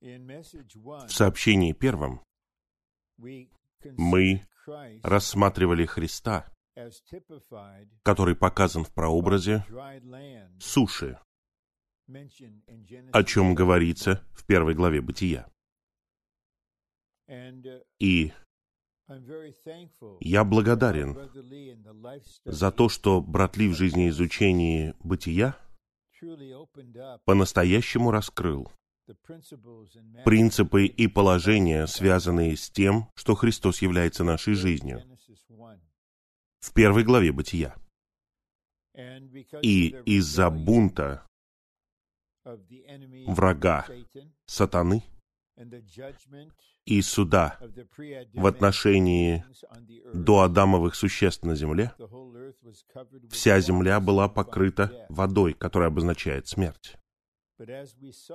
В сообщении первом мы рассматривали Христа, который показан в прообразе суши, о чем говорится в первой главе Бытия. И я благодарен за то, что брат Ли в жизнеизучении бытия по-настоящему раскрыл принципы и положения, связанные с тем, что Христос является нашей жизнью. В первой главе Бытия. И из-за бунта врага сатаны и суда в отношении до Адамовых существ на земле, вся земля была покрыта водой, которая обозначает смерть.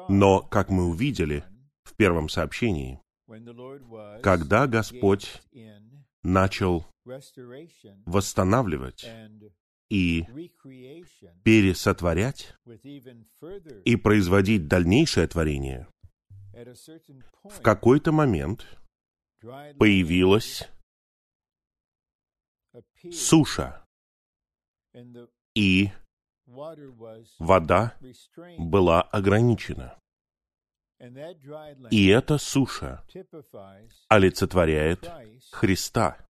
Но, как мы увидели в первом сообщении, когда Господь начал восстанавливать и пересотворять и производить дальнейшее творение, в какой-то момент появилась суша, и вода была ограничена. И эта суша олицетворяет Христа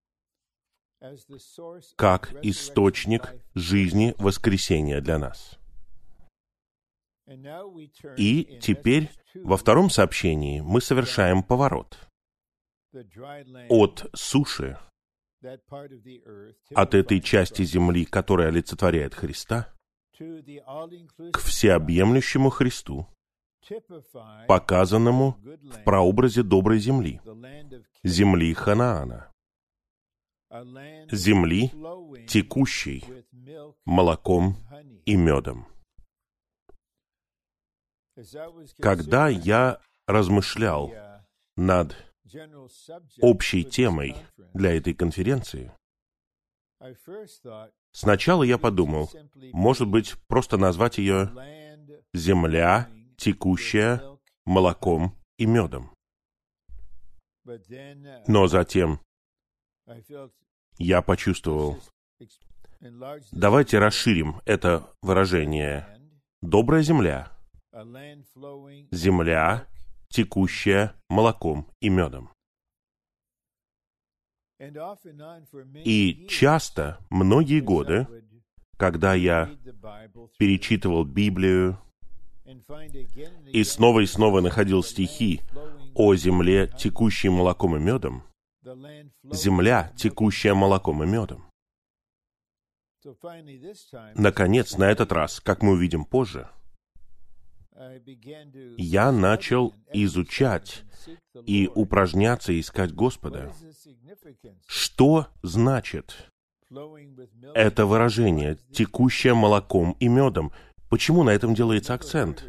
как источник жизни воскресения для нас. И теперь во втором сообщении мы совершаем поворот от суши, от этой части земли, которая олицетворяет Христа, к всеобъемлющему Христу, показанному в прообразе доброй земли, земли Ханаана, земли, текущей молоком и медом. Когда я размышлял над общей темой для этой конференции, сначала я подумал, может быть, просто назвать ее «Земля, текущая молоком и медом». Но затем я почувствовал, давайте расширим это выражение «добрая земля», земля, текущая молоком и медом. И часто, многие годы, когда я перечитывал Библию и снова и снова находил стихи о земле, текущей молоком и медом, земля, текущая молоком и медом. Наконец, на этот раз, как мы увидим позже, я начал изучать и упражняться искать Господа. Что значит это выражение «текущее молоком и медом»? Почему на этом делается акцент?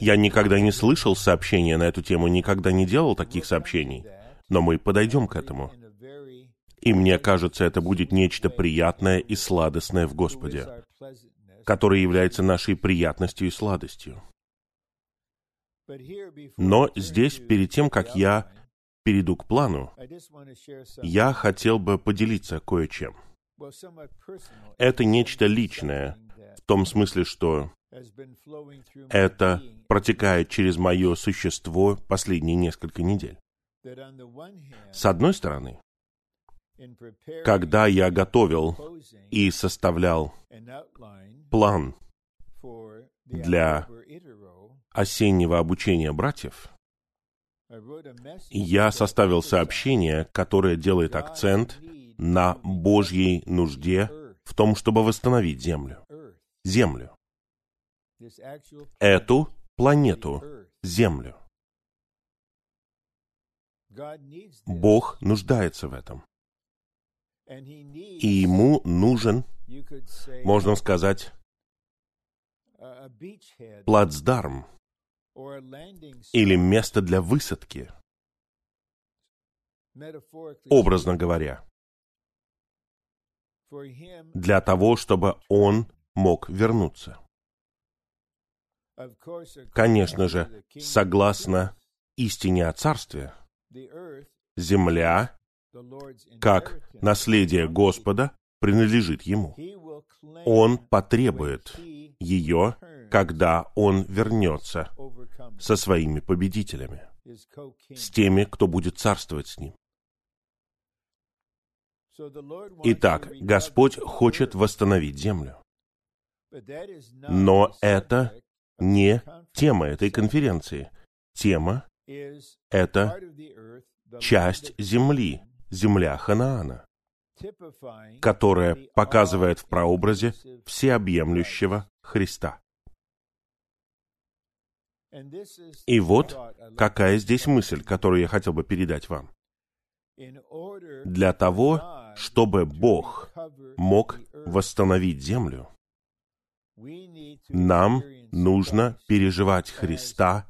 Я никогда не слышал сообщения на эту тему, никогда не делал таких сообщений. Но мы подойдем к этому. И мне кажется, это будет нечто приятное и сладостное в Господе, которое является нашей приятностью и сладостью. Но здесь, перед тем, как я перейду к плану, я хотел бы поделиться кое-чем. Это нечто личное, в том смысле, что это протекает через мое существо последние несколько недель. С одной стороны, когда я готовил и составлял план для осеннего обучения братьев, я составил сообщение, которое делает акцент на Божьей нужде в том, чтобы восстановить Землю. Землю. Эту планету, Землю. Бог нуждается в этом. И ему нужен, можно сказать, плацдарм или место для высадки, образно говоря, для того, чтобы он мог вернуться. Конечно же, согласно истине о Царстве, земля, как наследие Господа, принадлежит Ему. Он потребует ее, когда Он вернется со своими победителями, с теми, кто будет царствовать с Ним. Итак, Господь хочет восстановить землю. Но это не тема этой конференции. Тема — это часть земли, земля Ханаана, которая показывает в прообразе всеобъемлющего Христа. И вот какая здесь мысль, которую я хотел бы передать вам. Для того, чтобы Бог мог восстановить землю, нам нужно переживать Христа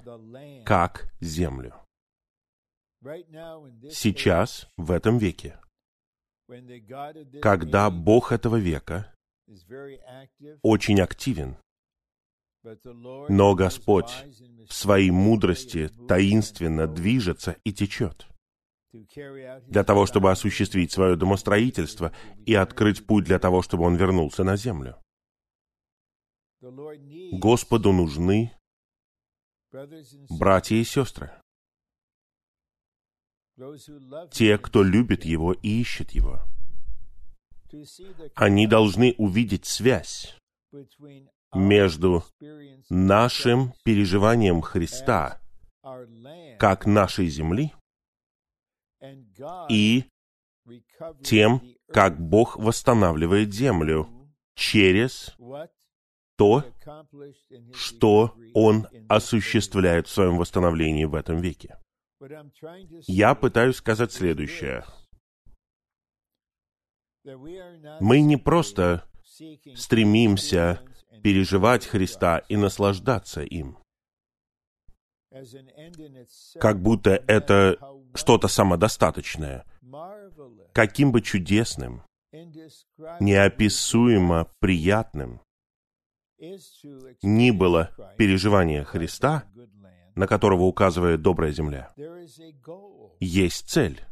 как землю. Сейчас, в этом веке, когда Бог этого века очень активен, но Господь в своей мудрости таинственно движется и течет для того, чтобы осуществить свое домостроительство и открыть путь для того, чтобы он вернулся на землю. Господу нужны братья и сестры, те, кто любит Его и ищет Его. Они должны увидеть связь между нашим переживанием Христа как нашей земли и тем, как Бог восстанавливает землю через то, что Он осуществляет в своем восстановлении в этом веке. Я пытаюсь сказать следующее. Мы не просто стремимся переживать Христа и наслаждаться им, как будто это что-то самодостаточное. Каким бы чудесным, неописуемо приятным ни было переживание Христа, на которого указывает добрая земля, есть цель.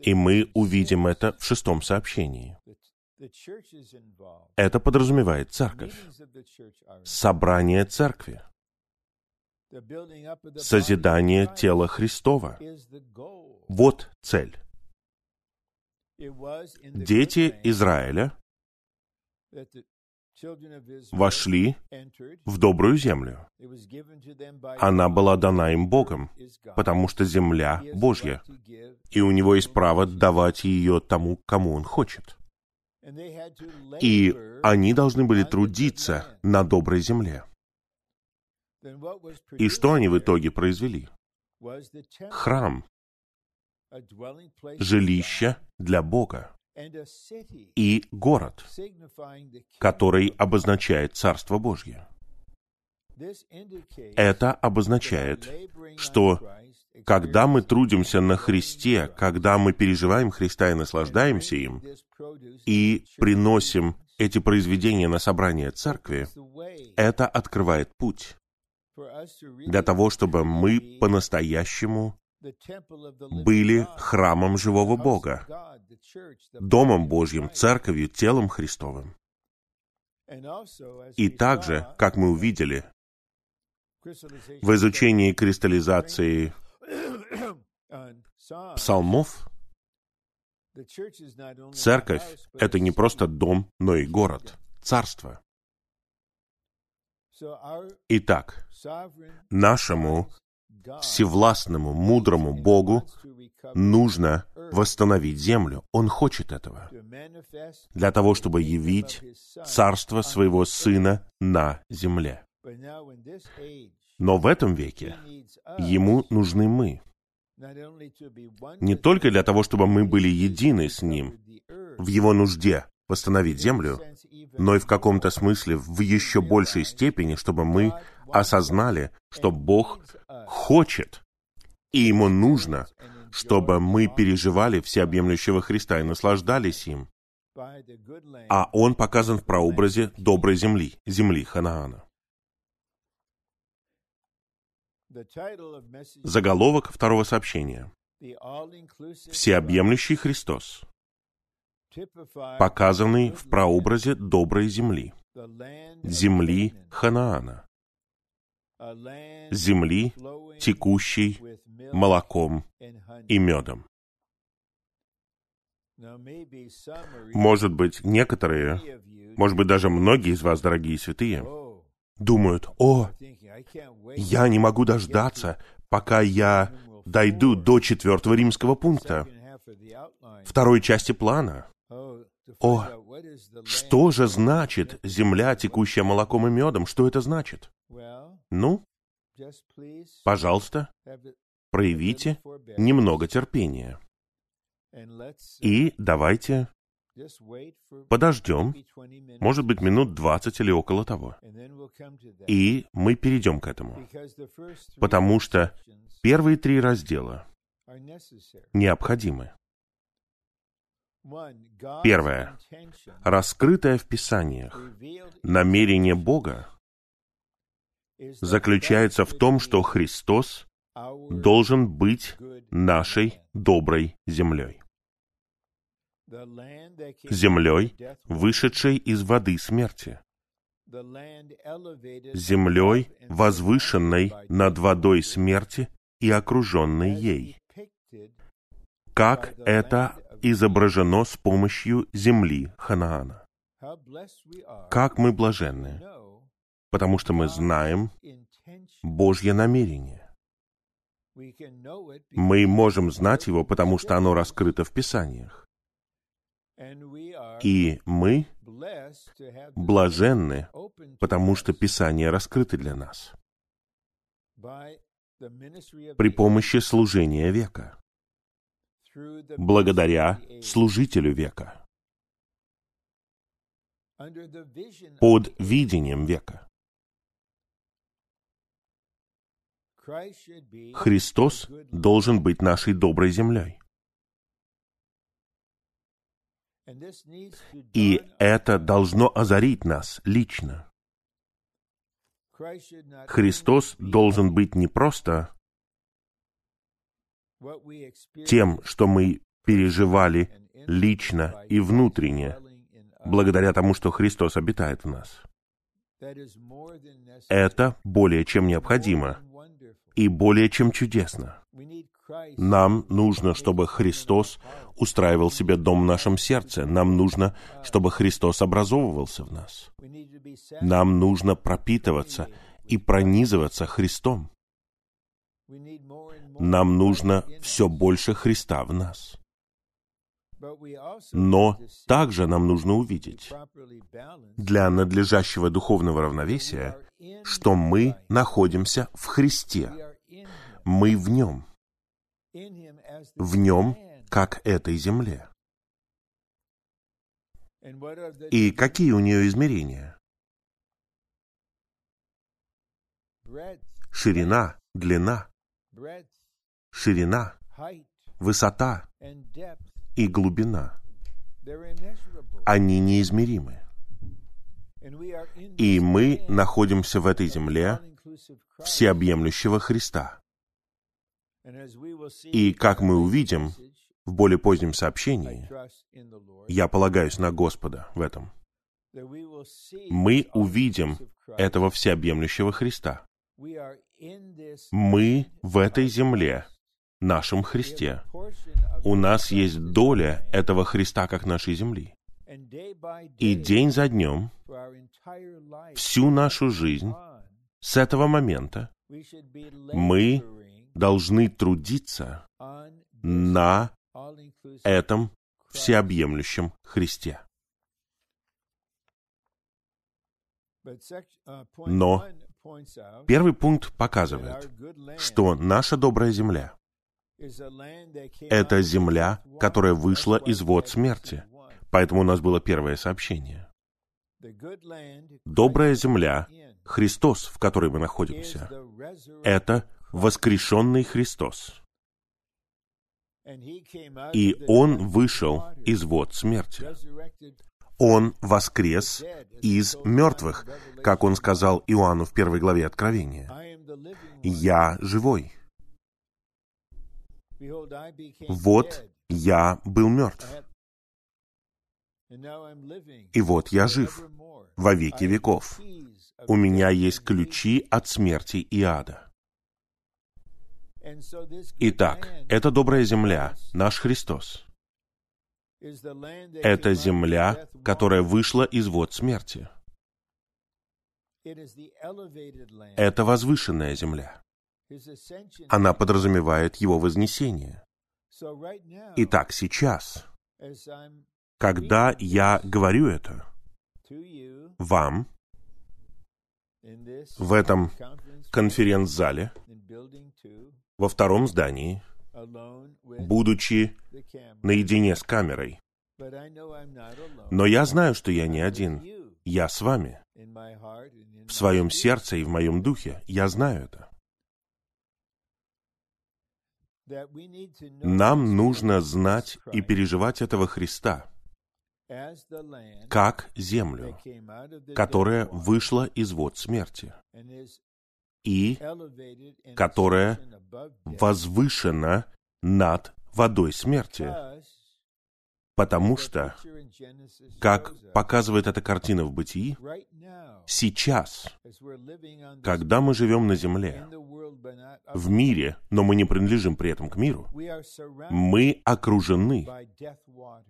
И мы увидим это в шестом сообщении. Это подразумевает церковь, собрание церкви, созидание тела Христова. Вот цель. Дети Израиля вошли в добрую землю. Она была дана им Богом, потому что земля Божья, и у него есть право давать ее тому, кому он хочет. И они должны были трудиться на доброй земле. И что они в итоге произвели? Храм, жилище для Бога и город, который обозначает Царство Божье. Это обозначает, что когда мы трудимся на Христе, когда мы переживаем Христа и наслаждаемся им, и приносим эти произведения на собрание церкви, это открывает путь для того, чтобы мы по-настоящему были храмом живого Бога, Домом Божьим, Церковью, телом Христовым. И также, как мы увидели, в изучении кристаллизации псалмов, церковь — это не просто дом, но и город, царство. Итак, нашему всевластному, мудрому Богу нужно восстановить землю. Он хочет этого. Для того, чтобы явить царство своего Сына на земле. Но в этом веке Ему нужны мы. Не только для того, чтобы мы были едины с Ним в Его нужде восстановить землю, но и в каком-то смысле в еще большей степени, чтобы мы осознали, что Бог хочет, и Ему нужно, чтобы мы переживали всеобъемлющего Христа и наслаждались им. А Он показан в прообразе доброй земли, земли Ханаана. Заголовок второго сообщения. Всеобъемлющий Христос, показанный в прообразе доброй земли, земли Ханаана, земли, текущей молоком и медом. Может быть, некоторые, может быть, даже многие из вас, дорогие святые, думают, «О, я не могу дождаться, пока я дойду до четвертого римского пункта, второй части плана. О, что же значит земля, текущая молоком и медом? Что это значит? Ну, пожалуйста, проявите немного терпения. И давайте подождем, может быть, минут двадцать или около того. И мы перейдем к этому. Потому что первые три раздела необходимы. Первое. Раскрытое в Писаниях намерение Бога заключается в том, что Христос должен быть нашей доброй землей. Землей, вышедшей из воды смерти. Землей, возвышенной над водой смерти и окруженной ей. Как это изображено с помощью земли Ханаана. Как мы блаженны, потому что мы знаем Божье намерение. Мы можем знать его, потому что оно раскрыто в Писаниях. И мы блаженны, потому что Писания раскрыты для нас. при помощи служения века, благодаря служителю века, под видением века. Христос должен быть нашей доброй землей. И это должно озарить нас лично. Христос должен быть не просто тем, что мы переживали лично и внутренне, благодаря тому, что Христос обитает в нас. Это более чем необходимо и более чем чудесно. Нам нужно, чтобы Христос устраивал себе дом в нашем сердце. Нам нужно, чтобы Христос образовывался в нас. Нам нужно пропитываться и пронизываться Христом. Нам нужно все больше Христа в нас. Но также нам нужно увидеть для надлежащего духовного равновесия, что мы находимся в Христе. Мы в Нем. В Нем, как этой земле. И какие у нее измерения? Ширина, длина, ширина, высота и глубина. Они неизмеримы. И мы находимся в этой земле всеобъемлющего Христа. И как мы увидим в более позднем сообщении, я полагаюсь на Господа в этом, мы увидим этого всеобъемлющего Христа. Мы в этой земле, нашем Христе. У нас есть доля этого Христа как нашей земли. И день за днем, всю нашу жизнь, с этого момента, мы должны трудиться на этом всеобъемлющем Христе. Но первый пункт показывает, что наша добрая земля — это земля, которая вышла из вод смерти. Поэтому у нас было первое сообщение. Добрая земля, Христос, в которой мы находимся, это воскрешенный Христос. И Он вышел из вод смерти. Он воскрес из мертвых, как Он сказал Иоанну в первой главе Откровения. Я живой. Вот я был мертв. И вот я жив во веки веков. У меня есть ключи от смерти и ада. Итак, это добрая земля, наш Христос. Это земля, которая вышла из вод смерти. Это возвышенная земля. Она подразумевает его вознесение. Итак, сейчас, когда я говорю это вам в этом конференц-зале, во втором здании, будучи наедине с камерой. Но я знаю, что я не один. Я с вами. В своем сердце и в моем духе. Я знаю это. Нам нужно знать и переживать этого Христа как землю, которая вышла из вод смерти и которая возвышена над водой смерти. Потому что, как показывает эта картина в бытии, сейчас, когда мы живем на земле, в мире, но мы не принадлежим при этом к миру, мы окружены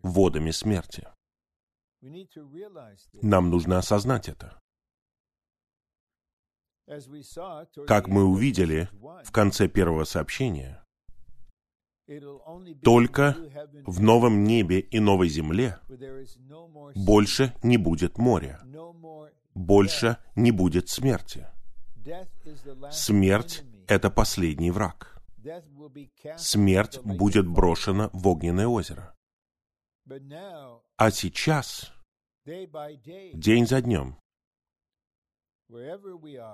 водами смерти. Нам нужно осознать это. Как мы увидели в конце первого сообщения, только в новом небе и новой земле больше не будет моря, больше не будет смерти. Смерть — это последний враг. Смерть будет брошена в огненное озеро. А сейчас, день за днем,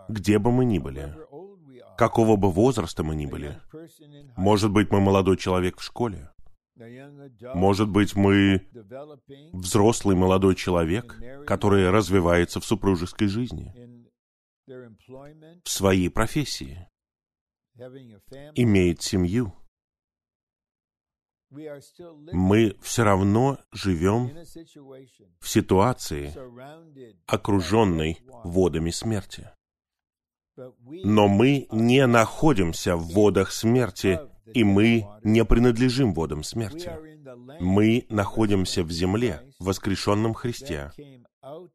где бы мы ни были, какого бы возраста мы ни были, может быть, мы молодой человек в школе, может быть, мы взрослый молодой человек, который развивается в супружеской жизни, в своей профессии, имеет семью, мы все равно живем в ситуации, окруженной водами смерти. Но мы не находимся в водах смерти, и мы не принадлежим водам смерти. Мы находимся в земле, в воскрешенном Христе,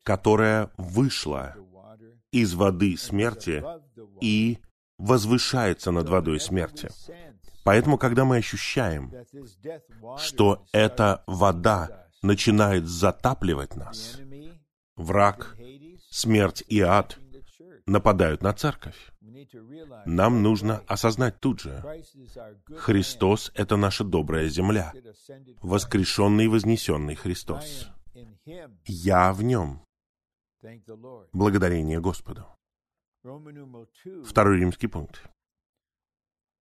которая вышла из воды смерти и возвышается над водой смерти. Поэтому, когда мы ощущаем, что эта вода начинает затапливать нас, враг, смерть и ад нападают на церковь. Нам нужно осознать тут же, Христос — это наша добрая земля, воскрешенный и вознесенный Христос. Я в нем. Благодарение Господу. Второй римский пункт.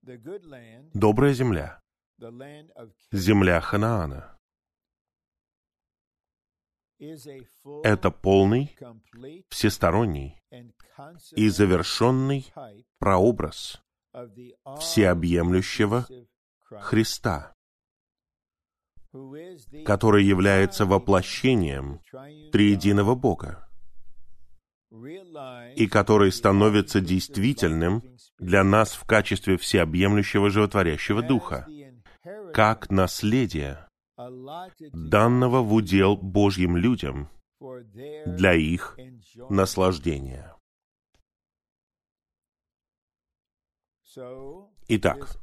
Добрая земля, земля Ханаана. Это полный, всесторонний и завершенный прообраз всеобъемлющего Христа, который является воплощением триединого Бога и который становится действительным для нас в качестве всеобъемлющего животворящего духа, как наследие, данного в удел Божьим людям для их наслаждения. Итак,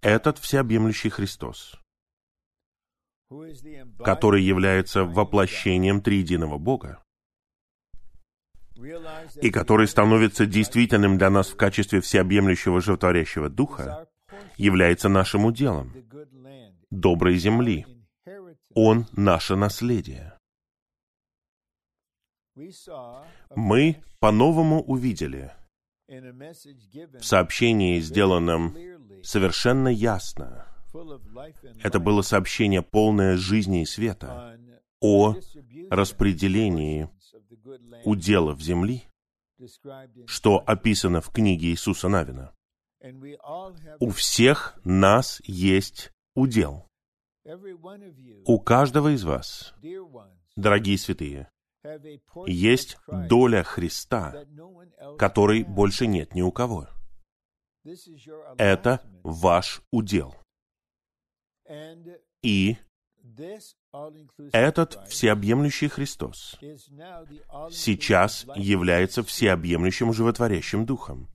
этот всеобъемлющий Христос, который является воплощением триединого Бога, и который становится действительным для нас в качестве всеобъемлющего животворящего духа, является нашим уделом, доброй земли. Он — наше наследие. Мы по-новому увидели в сообщении, сделанном совершенно ясно, это было сообщение полное жизни и света о распределении уделов земли что описано в книге Иисуса Навина. У всех нас есть удел. У каждого из вас, дорогие святые, есть доля Христа, которой больше нет ни у кого. Это ваш удел. И этот всеобъемлющий Христос сейчас является всеобъемлющим животворящим духом,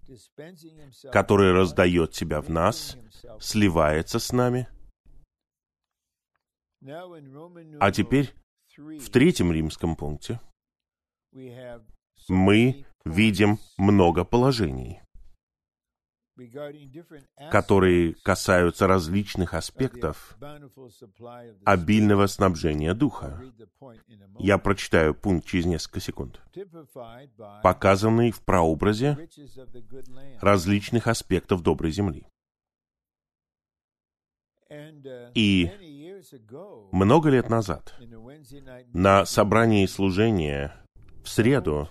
который раздает себя в нас, сливается с нами. А теперь в третьем римском пункте мы видим много положений, которые касаются различных аспектов обильного снабжения Духа. Я прочитаю пункт через несколько секунд, показанный в прообразе различных аспектов доброй земли. И Много лет назад на собрании служения в среду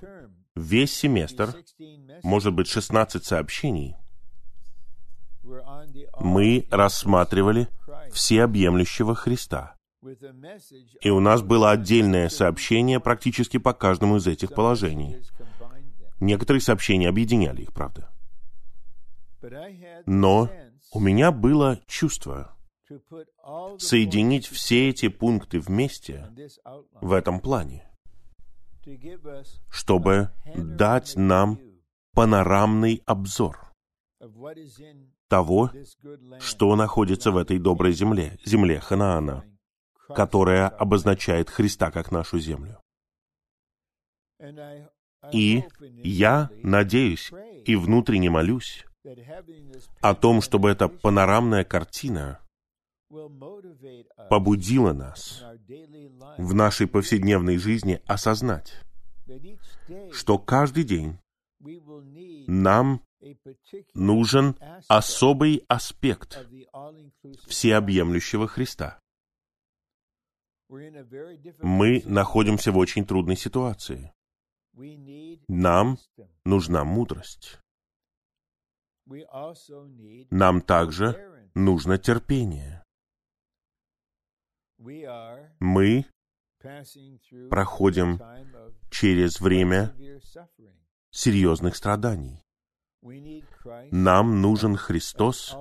весь семестр, 16 messages может быть 16 сообщений, мы рассматривали всеобъемлющего Христа. И у нас было отдельное сообщение практически по каждому из этих положений. Некоторые сообщения объединяли их, правда. Но у меня было чувство соединить все эти пункты вместе в этом плане, чтобы дать нам панорамный обзор того, что находится в этой доброй земле, земле Ханаана, которая обозначает Христа как нашу землю. И я надеюсь и внутренне молюсь о том, чтобы эта панорамная картина побудила нас в нашей повседневной жизни осознать, что каждый день нам нужен особый аспект всеобъемлющего Христа. Мы находимся в очень трудной ситуации. Нам нужна мудрость. Нам также нужно терпение. Мы проходим через время серьезных страданий. Нам нужен Христос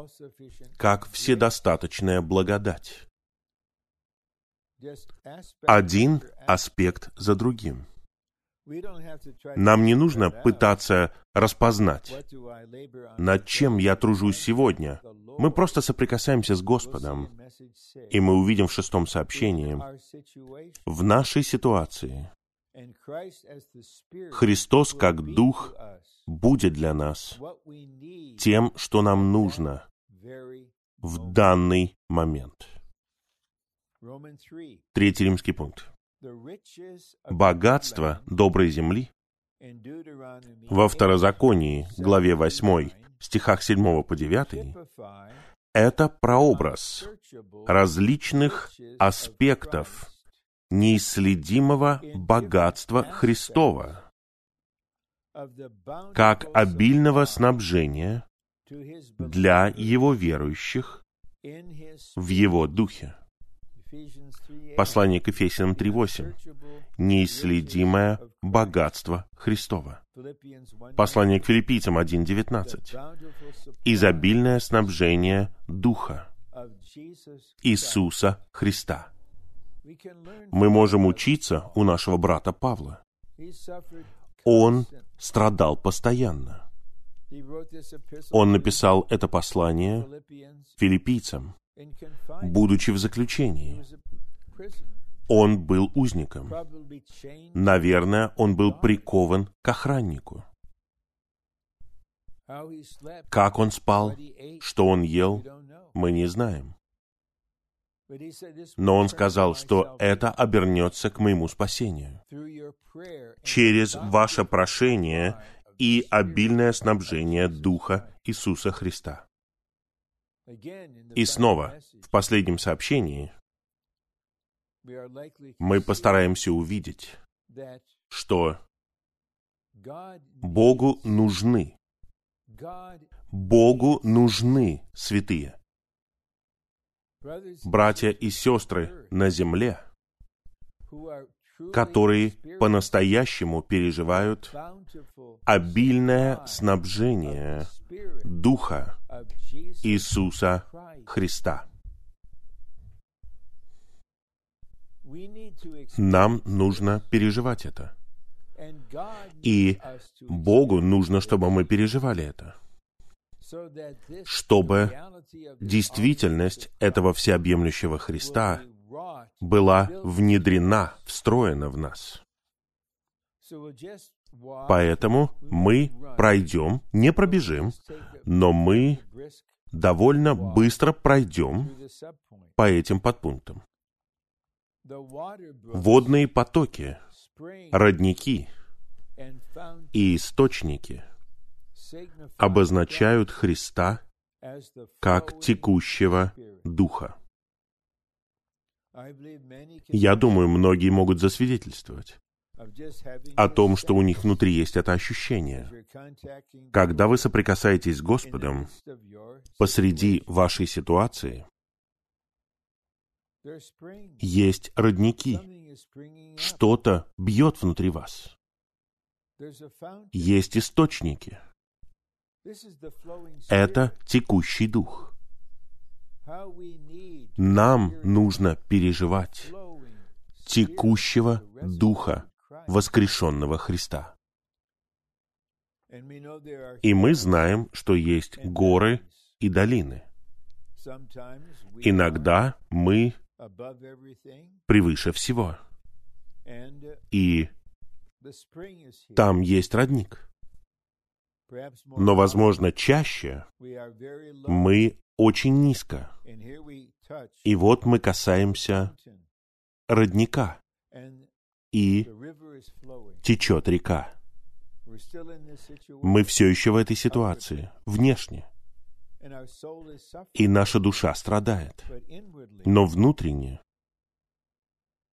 как вседостаточная благодать. Один аспект за другим. Нам не нужно пытаться распознать, над чем я тружусь сегодня. Мы просто соприкасаемся с Господом, и мы увидим в шестом сообщении, в нашей ситуации Христос как Дух будет для нас тем, что нам нужно в данный момент. Roman 3. Третий римский пункт. Богатство доброй земли во 8, Второзаконии, главе 8, стихах 7 по 9, typify это прообраз различных аспектов неисследимого богатства Христова, как обильного снабжения для Его верующих в Его Духе. Ephesians 3:8. Послание к Ефесянам 3.8. Unsearchable Неисследимое богатство Христова. Philippians 1:9. Послание к Филиппийцам The 1.19. bountiful supply Изобильное снабжение Духа Иисуса Христа. Мы можем учиться у нашего брата Павла. Он страдал постоянно. Он написал это послание филиппийцам, будучи в заключении. Он был узником. Наверное, он был прикован к охраннику. Как он спал, что он ел, мы не знаем. Но он сказал, что это обернется к моему спасению. Через ваше прошение и обильное снабжение Духа Christ." Иисуса Христа. И снова, в последнем сообщении, мы постараемся увидеть, что Богу нужны. Богу нужны святые. Братья и сестры на земле, которые по-настоящему переживают обильное снабжение Духа Иисуса. Христа. Нам нужно переживать это. И Богу нужно, чтобы мы переживали это, чтобы действительность этого всеобъемлющего Христа была внедрена, встроена в нас. Поэтому мы пройдем, не пробежим, но мы довольно быстро пройдем по этим подпунктам. Водные потоки, родники и источники обозначают Христа как текущего. Духа. Я думаю, многие могут засвидетельствовать о том, что у них внутри есть это ощущение. Когда вы соприкасаетесь с Господом посреди вашей ситуации, есть родники, что-то бьет внутри вас, есть источники. Это текущий Дух. Нам нужно переживать текущего Духа воскрешенного Христа. И мы знаем, что есть горы и долины. Иногда мы превыше всего. uh, И там есть родник. Но, возможно, чаще мы очень низко. И вот мы касаемся родника, и течет река. Мы все еще в этой ситуации, внешне. И наша душа страдает. Но внутренне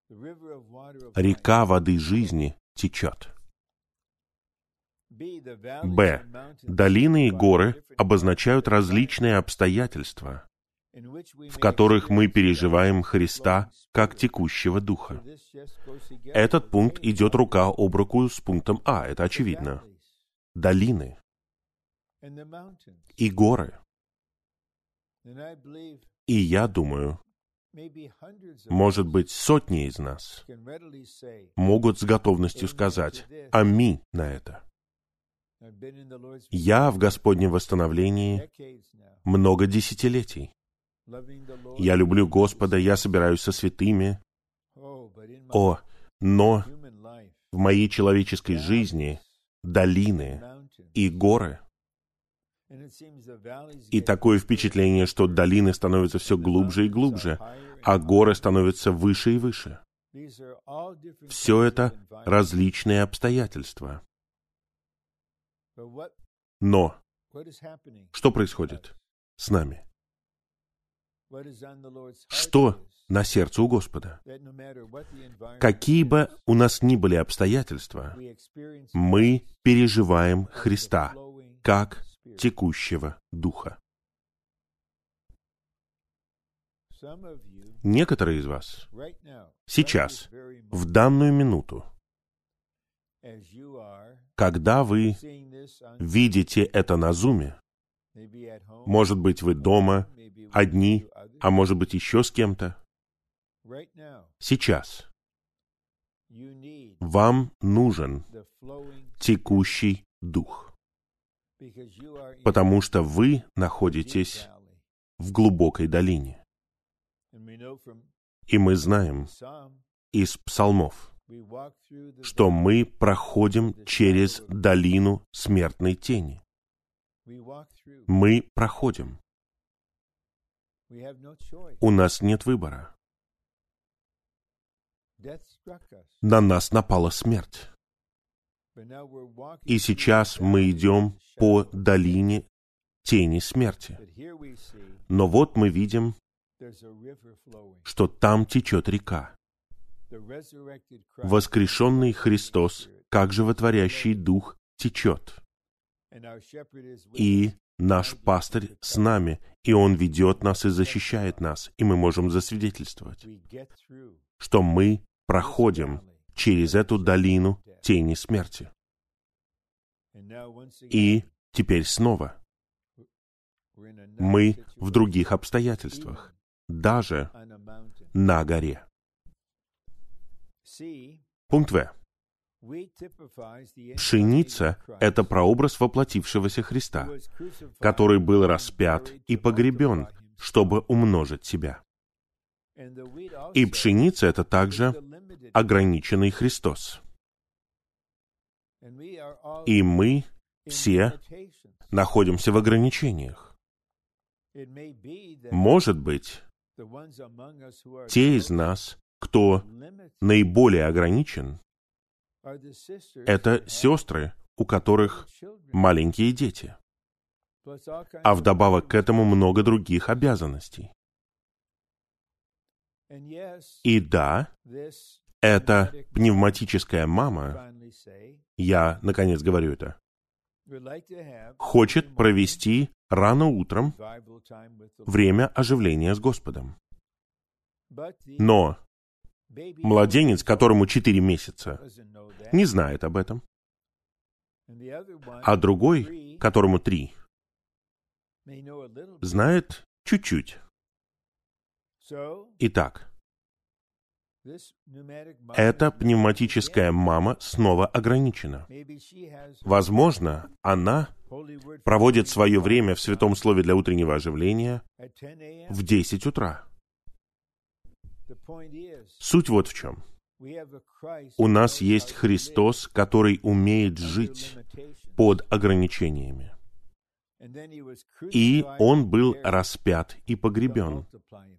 река воды жизни течет. Б. Долины и горы обозначают различные обстоятельства, в которых мы переживаем Христа как текущего Духа. Этот пункт идет рука об руку с пунктом А, это очевидно. Долины и горы. И я думаю, может быть, сотни из нас могут с готовностью сказать «Аминь» на это. Я в Господнем восстановлении много десятилетий. Я люблю Господа, я собираюсь со святыми. О, но в моей человеческой жизни долины и горы. И такое впечатление, что долины становятся все глубже и глубже, а горы становятся выше и выше. Все это различные обстоятельства. Но что происходит с нами? Что на сердце у Господа? Какие бы у нас ни были обстоятельства, мы переживаем Христа как текущего Духа. Некоторые из вас Сейчас, в данную минуту, когда вы видите это на зуме, может быть, вы дома, одни, а может быть, еще с кем-то, сейчас вам нужен текущий Дух, потому что вы находитесь в глубокой долине. И мы знаем из псалмов, что мы проходим через долину смертной тени. Мы проходим. У нас нет выбора. На нас напала смерть. И сейчас мы идем по долине тени смерти. Но вот мы видим, что там течет река. Воскрешенный Христос, как животворящий Дух, течет. И наш пастырь с нами, и он ведет нас и защищает нас, и мы можем засвидетельствовать, что мы проходим через эту долину тени смерти. И теперь снова мы в других обстоятельствах, даже на горе. Пункт В. Пшеница — это прообраз воплотившегося Христа, который был распят и погребен, чтобы умножить себя. И пшеница — это также ограниченный Христос. И мы все находимся в ограничениях. Может быть, те из нас, кто наиболее ограничен, это сестры, у которых маленькие дети. А вдобавок к этому много других обязанностей. И да, эта пневматическая мама, я, наконец, говорю это, хочет провести рано утром время оживления с Господом. Но младенец, которому 4 месяца, не знает об этом. А другой, которому 3, знает чуть-чуть. Итак, эта пневматическая мама снова ограничена. Возможно, она проводит свое время в Святом Слове для утреннего оживления в 10 утра. Суть вот в чем. У нас есть Христос, который умеет жить под ограничениями. И Он был распят и погребен,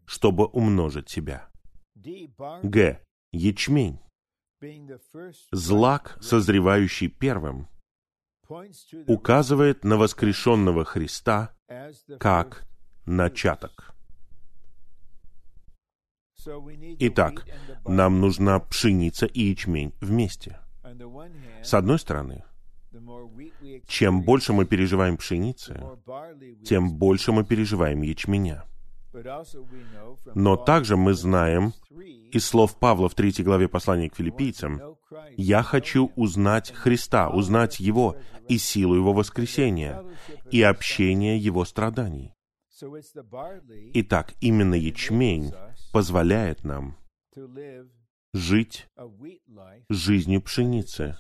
чтобы умножить себя. Г. Ячмень. Злак, созревающий первым, указывает на воскрешенного Христа как начаток. Итак, нам нужна пшеница и ячмень вместе. С одной стороны, чем больше мы переживаем пшеницы, тем больше мы переживаем ячменя. Но также мы знаем из слов Павла в третьей главе послания к филиппийцам, «Я хочу узнать Христа, узнать Его и силу Его воскресения, и общение Его страданий». Итак, именно ячмень позволяет нам жить жизнью пшеницы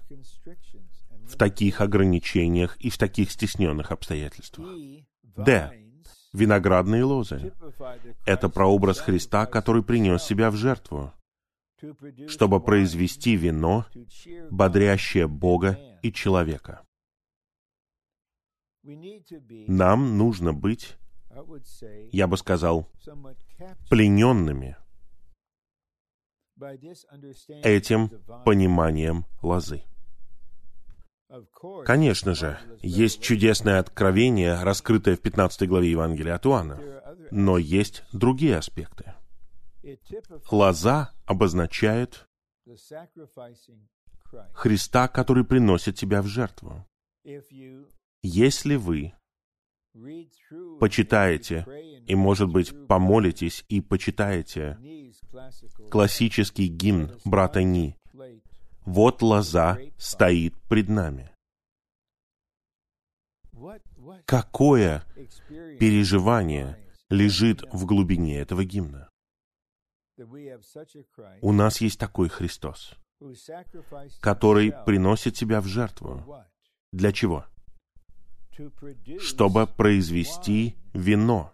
в таких ограничениях и в таких стесненных обстоятельствах. Д. Виноградные лозы. Это прообраз Христа, который принес себя в жертву, чтобы произвести вино, бодрящее Бога и человека. Нам нужно быть, я бы сказал, плененными этим пониманием лозы. Конечно же, есть чудесное откровение, раскрытое в 15 главе Евангелия от Иоанна, но есть другие аспекты. Лоза обозначает Христа, который приносит тебя в жертву. Если вы почитаете и, может быть, помолитесь и почитаете классический гимн брата Ни вот лоза стоит пред нами. Какое переживание лежит в глубине этого гимна? У нас есть такой Христос, который приносит себя в жертву. Для чего? Чтобы произвести вино,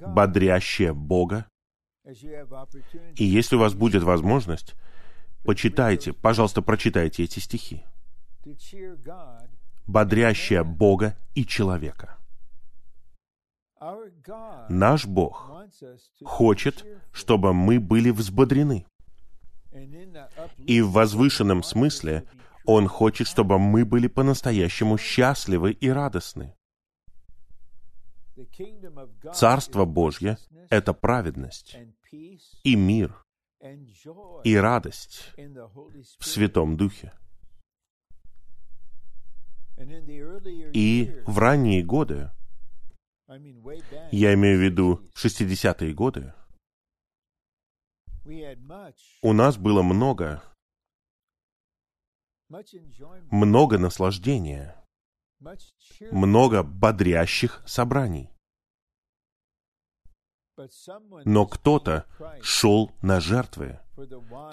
бодрящее Бога. И если у вас будет возможность, Почитайте, пожалуйста, прочитайте эти стихи. Бодрящая Бога и человека. Наш Бог хочет, чтобы мы были взбодрены. И в возвышенном смысле Он хочет, чтобы мы были по-настоящему счастливы и радостны. Царство Божье — это праведность и мир и радость в. Святом Духе. И в ранние годы, я имею в виду 60-е годы, у нас было много, много наслаждения, много бодрящих собраний. Но кто-то шел на жертвы,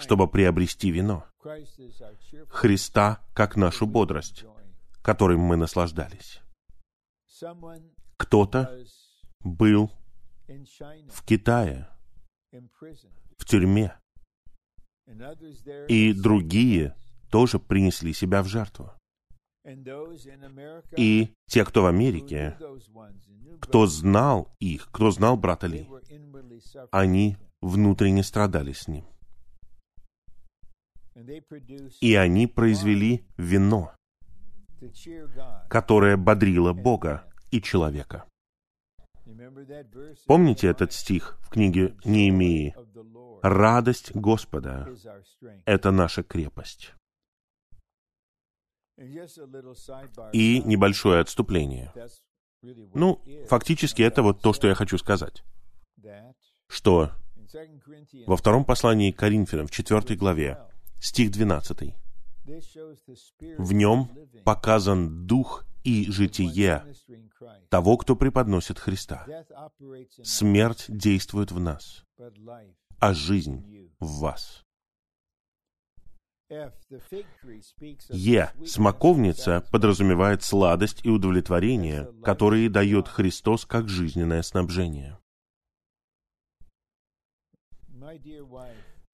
чтобы приобрести вино, Христа как нашу бодрость, которым мы наслаждались. Кто-то был в Китае, в тюрьме, и другие. Тоже принесли себя в жертву. И те, кто в Америке, кто знал их, кто знал брата Ли, они внутренне страдали с ним. И они произвели вино, которое бодрило Бога и человека. Помните этот стих в книге Неемии? «Радость Господа это наша крепость». И небольшое отступление. Ну, фактически это вот то, что я хочу сказать. Что in 2 Corinthians во втором послании к Коринфянам, в 4 главе, 12, стих 12, this shows the spirit в нем показан дух и житие того, кто преподносит Христа. Смерть действует в нас, а жизнь в вас. Е. Смоковница подразумевает сладость и удовлетворение, которые дает Христос как жизненное снабжение.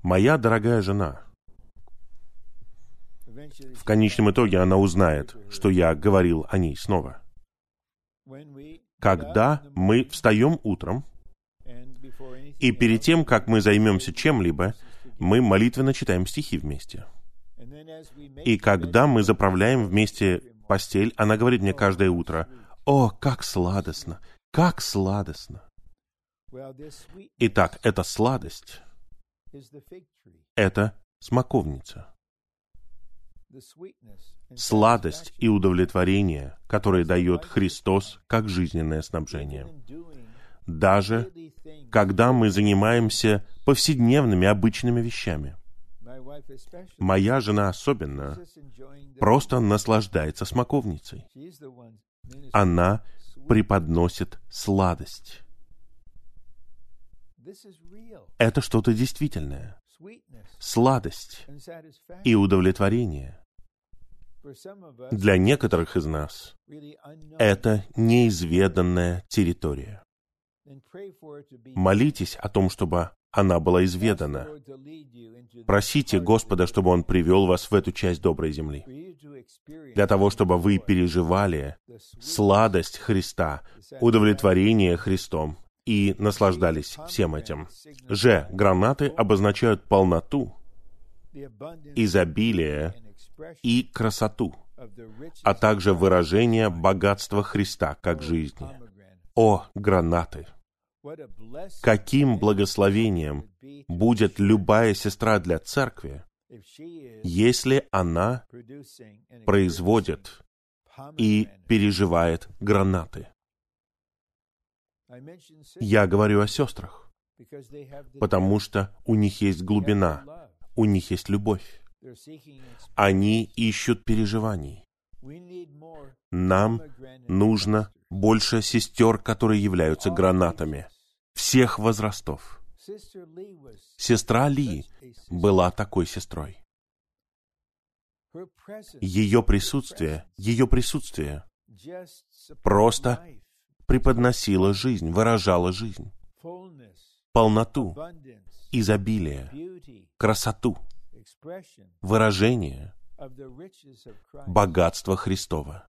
Моя дорогая жена, в конечном итоге она узнает, что я говорил о ней снова. Когда мы встаем утром, и перед тем, как мы займемся чем-либо, мы молитвенно читаем стихи вместе. И когда мы заправляем вместе постель, она говорит мне каждое утро, «О, как сладостно! Как сладостно!» Итак, эта сладость это смоковница. Сладость и удовлетворение, которые дает Христос как жизненное снабжение. Даже когда мы занимаемся повседневными, обычными вещами. Моя жена особенно просто наслаждается смоковницей. Она преподносит сладость. Это что-то действительное. Сладость и удовлетворение. Для некоторых из нас это неизведанная территория. Молитесь о том, чтобы она была изведана. Просите Господа, чтобы Он привел вас в эту часть доброй земли. Для того, чтобы вы переживали сладость Христа, удовлетворение Христом и наслаждались всем этим. Же гранаты обозначают полноту, изобилие и красоту, а также выражение богатства Христа как жизни. О, гранаты! Каким благословением будет любая сестра для церкви, если она производит и переживает гранаты. Я говорю о сестрах, потому что у них есть глубина, у них есть любовь. Они ищут переживаний. Нам нужно больше сестер, которые являются гранатами. Всех возрастов. Сестра Ли была такой сестрой. Ее присутствие, ее присутствие просто преподносило жизнь, выражало жизнь, полноту, изобилие, красоту, выражение богатства Христова.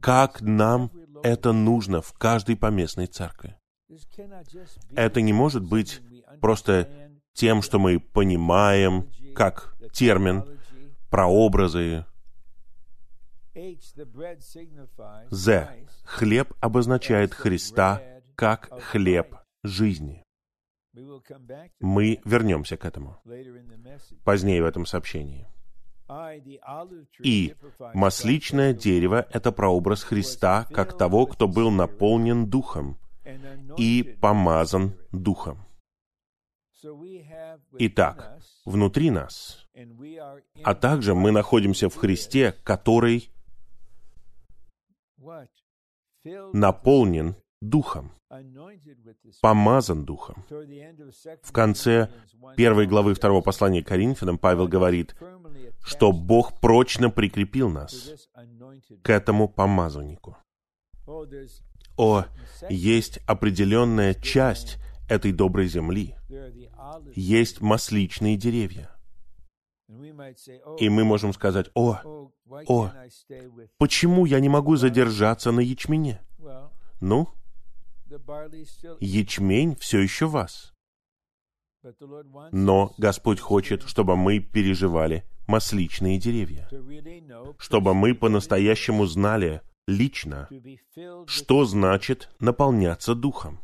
Как нам это нужно в каждой поместной церкви. Это не может быть просто Тем, что мы понимаем как термин, прообразы. З. Хлеб обозначает Христа как хлеб жизни. Мы вернемся к этому позднее в этом сообщении. И масличное дерево — это прообраз Христа, как того, кто был наполнен Духом и помазан Духом. Итак, внутри нас, а также мы находимся в Христе, который наполнен Духом, помазан Духом. В конце Corinthians 1, первой главы второго послания Коринфянам Павел говорит, что Бог прочно прикрепил нас к этому помазаннику. О, есть определенная часть этой доброй земли, есть масличные деревья. И мы можем сказать, о, О. почему я не могу задержаться на ячмене? Ну, ячмень все еще в вас. Но Господь хочет, чтобы мы переживали масличные деревья, чтобы мы по-настоящему знали лично, что значит наполняться Духом.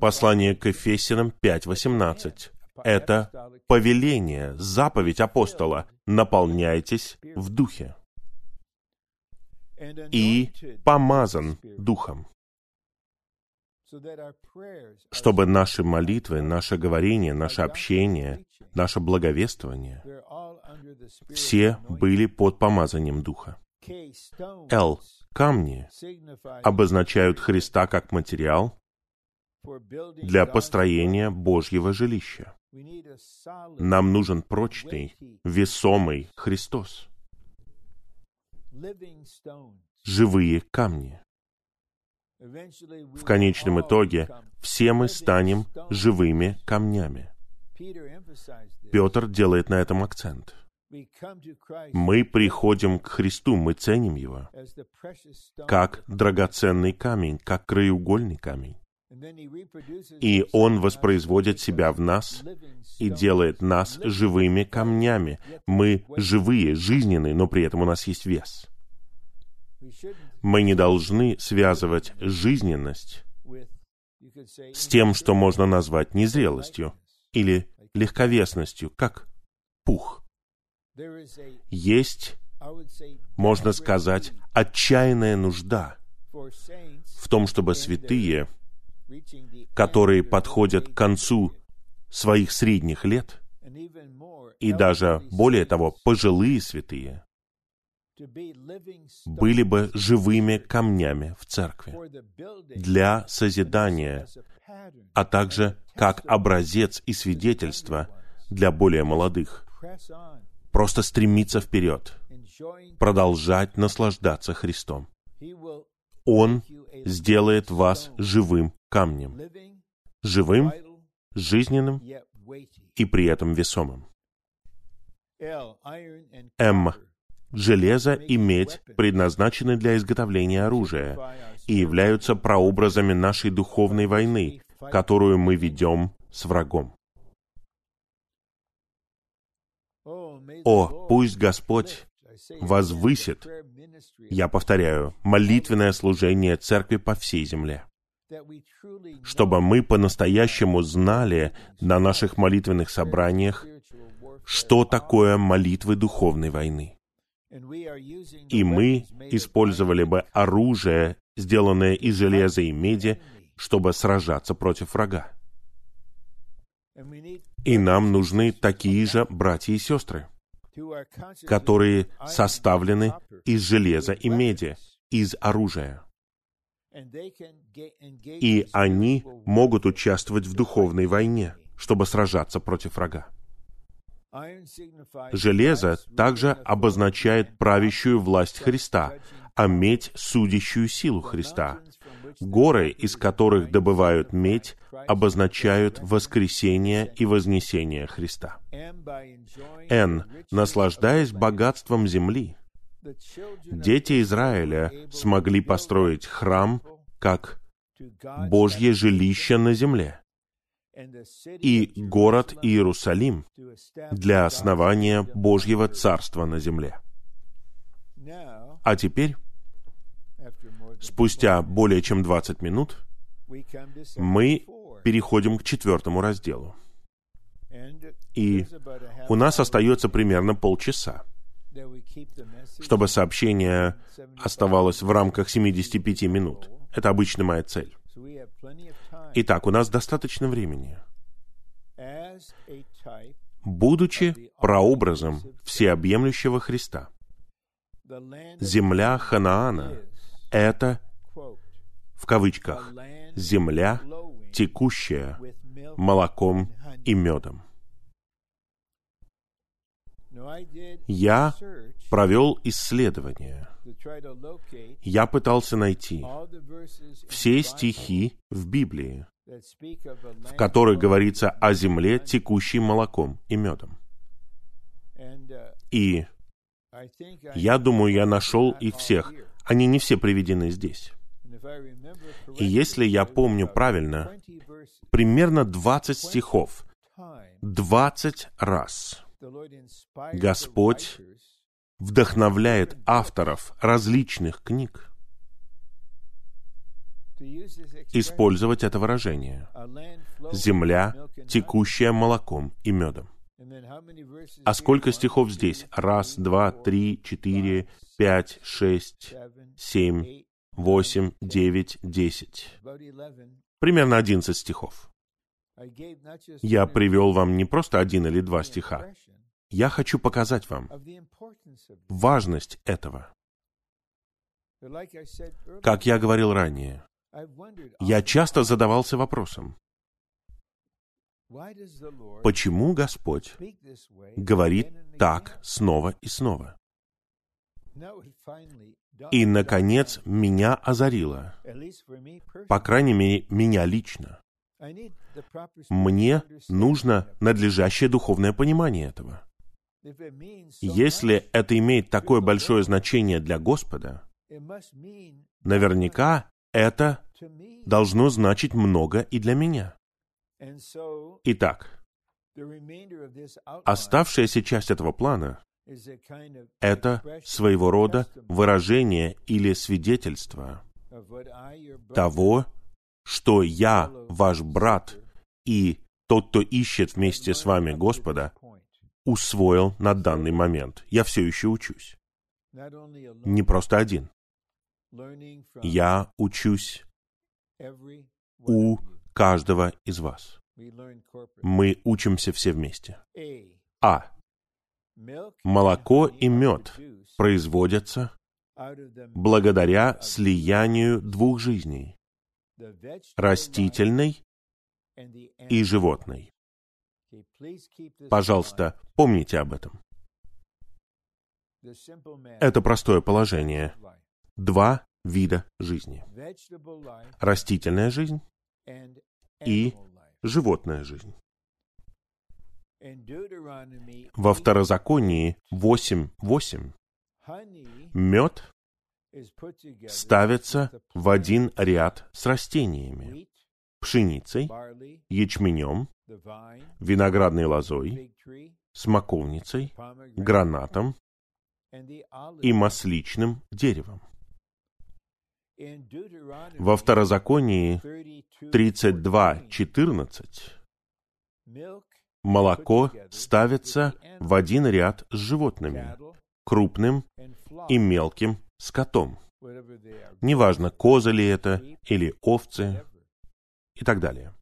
Послание к Ефесянам 5.18. Это повеление, заповедь апостола. Наполняйтесь в Духе. и помазан Духом, чтобы наши молитвы, наше говорение, наше общение, наше благовествование все были под помазанием Духа. Л. Камни обозначают Христа как материал для построения Божьего жилища. Нам нужен прочный, весомый Христос, живые камни. В конечном итоге все мы станем живыми камнями. Петр делает на этом акцент. Мы приходим к Христу, мы ценим Его, как драгоценный камень, как краеугольный камень. И Он воспроизводит себя в нас и делает нас живыми камнями. Мы живые, жизненные, но при этом у нас есть вес. Мы не должны связывать жизненность с тем, что можно назвать незрелостью или легковесностью, как пух. Есть, можно сказать, отчаянная нужда в том, чтобы святые, которые подходят к концу своих средних лет, и даже более того, пожилые святые, были бы живыми камнями в церкви для созидания, а также как образец и свидетельство для более молодых. Просто стремиться вперед, продолжать наслаждаться Христом. Он сделает вас живым камнем, живым, жизненным и при этом весомым. М. Железо и медь предназначены для изготовления оружия и являются прообразами нашей духовной войны, которую мы ведем с врагом. О, пусть Господь возвысит, я повторяю, молитвенное служение церкви по всей земле, чтобы мы по-настоящему знали на наших молитвенных собраниях, что такое молитвы духовной войны. И мы использовали бы оружие, сделанное из железа и меди, чтобы сражаться против врага. И нам нужны такие же братья и сестры, которые составлены из железа и меди, из оружия. И они могут участвовать в духовной войне, чтобы сражаться против врага. Железо также обозначает правящую власть Христа, а медь — судящую силу Христа. Горы, из которых добывают медь, обозначают воскресение и вознесение Христа. Н. Наслаждаясь богатством земли, дети Израиля смогли построить храм как Божье жилище на земле и город Иерусалим для основания Божьего царства на земле. А теперь, спустя более чем 20 минут, мы 74. Переходим к четвертому разделу. И у нас остается примерно полчаса, чтобы сообщение 75. оставалось в рамках 75 минут. Это обычно моя цель. Итак, у нас достаточно времени. Будучи прообразом всеобъемлющего Христа, земля Ханаана это, в кавычках, земля, текущая молоком и медом. Я провел исследование. Я пытался найти все стихи в Библии, в которых говорится о земле, текущей молоком и медом. И я думаю, я нашел их всех. Они не все приведены здесь. И если я помню правильно, 20 verses примерно 20 стихов, time 20 раз Господь вдохновляет авторов различных книг использовать это выражение. Земля, текущая молоком и медом. А сколько стихов здесь? Раз, два, три, четыре, пять, шесть, семь, eight, восемь, девять, десять. about 11. Примерно 11 стихов. Я привел вам не просто один или два стиха. Я хочу показать вам важность этого. Как я говорил ранее, я часто задавался вопросом, почему Господь говорит так снова и снова. И, наконец, меня озарило, по крайней мере, меня лично. Мне нужно надлежащее духовное понимание этого. Если это имеет такое большое значение для Господа, наверняка это должно значить много и для меня. Итак, оставшаяся часть этого плана это своего рода выражение или свидетельство того, что я, ваш брат, и тот, кто ищет вместе с вами Господа, усвоил на данный момент. Я все еще учусь. Не просто один. Я учусь у каждого из вас. Мы учимся все вместе. А. Молоко и produced производятся благодаря слиянию двух жизней растительной и животной. Пожалуйста, помните об этом. Это простое положение. Два вида жизни. Растительная жизнь, И животная жизнь. Во 8, Второзаконии 8.8 honey мед ставится в один ряд с растениями. Пшеницей, ячменем, виноградной лозой, смоковницей, гранатом и масличным деревом. Во Второзаконии 32:14, 32.14 milk, молоко ставится в один ряд с животными, крупным и мелким скотом. Неважно, козы ли это или овцы и так далее.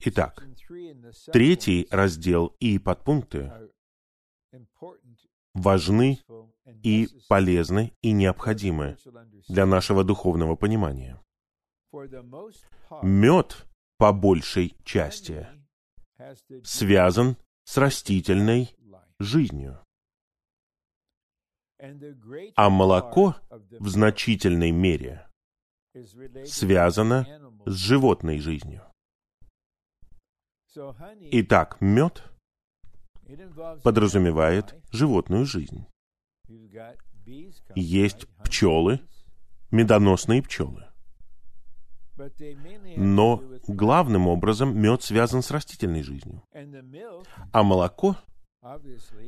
Итак, третий раздел и подпункты важны и полезны и необходимы для нашего духовного понимания. Мед, по большей части, связан с растительной жизнью, а молоко в значительной мере связано с животной жизнью. Итак, мед подразумевает животную жизнь. Есть пчелы, медоносные пчелы. Но главным образом мед связан с растительной жизнью. А молоко,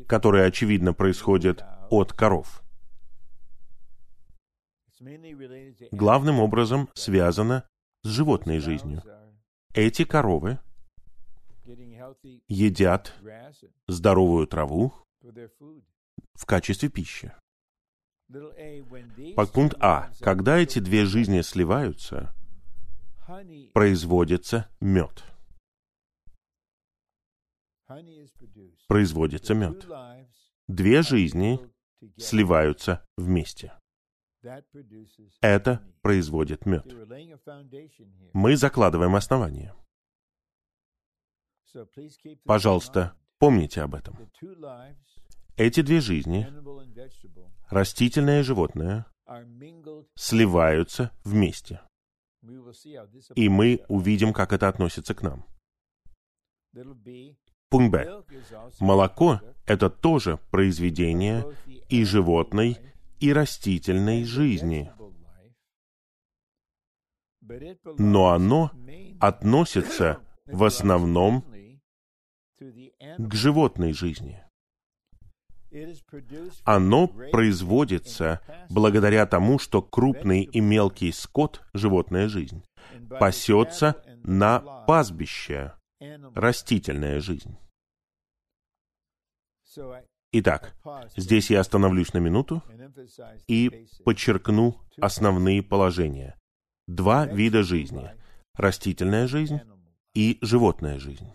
которое, очевидно, происходит от коров, главным образом связано с животной жизнью. Эти коровы едят здоровую траву в качестве пищи. These Подпункт А. Когда эти две жизни сливаются, производится мед. Производится мед. Две жизни сливаются вместе. Это производит мед. Мы закладываем основание. Пожалуйста, помните об этом. Эти две жизни, растительное и животное, сливаются вместе. И мы увидим, как это относится к нам. Пункт Б. Молоко это тоже произведение и животной, и растительной жизни, но оно относится в основном к животной жизни. Оно производится благодаря тому, что крупный и мелкий скот, животная жизнь, пасется на пастбище, растительная жизнь. Итак, здесь я остановлюсь на минуту и подчеркну основные положения. Два вида жизни – растительная жизнь и животная жизнь.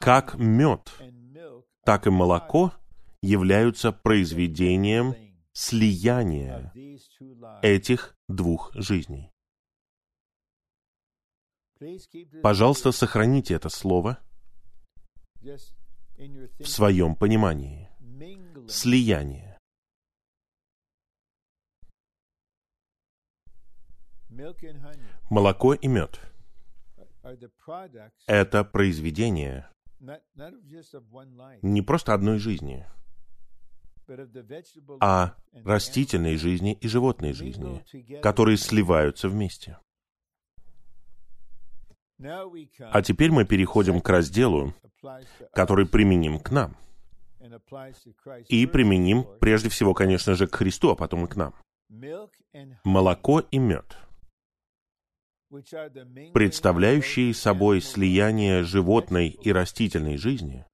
Как мед, так и молоко являются произведением слияния этих двух жизней. Пожалуйста, сохраните это слово в своем понимании. Слияние. Молоко и мед это произведение не просто одной жизни, а растительной жизни и животной жизни, которые сливаются вместе. А теперь мы переходим к разделу, который применим к нам. И применим прежде всего, конечно же, к Христу, а потом и к нам. Молоко и мед, представляющие собой слияние животной и растительной жизни,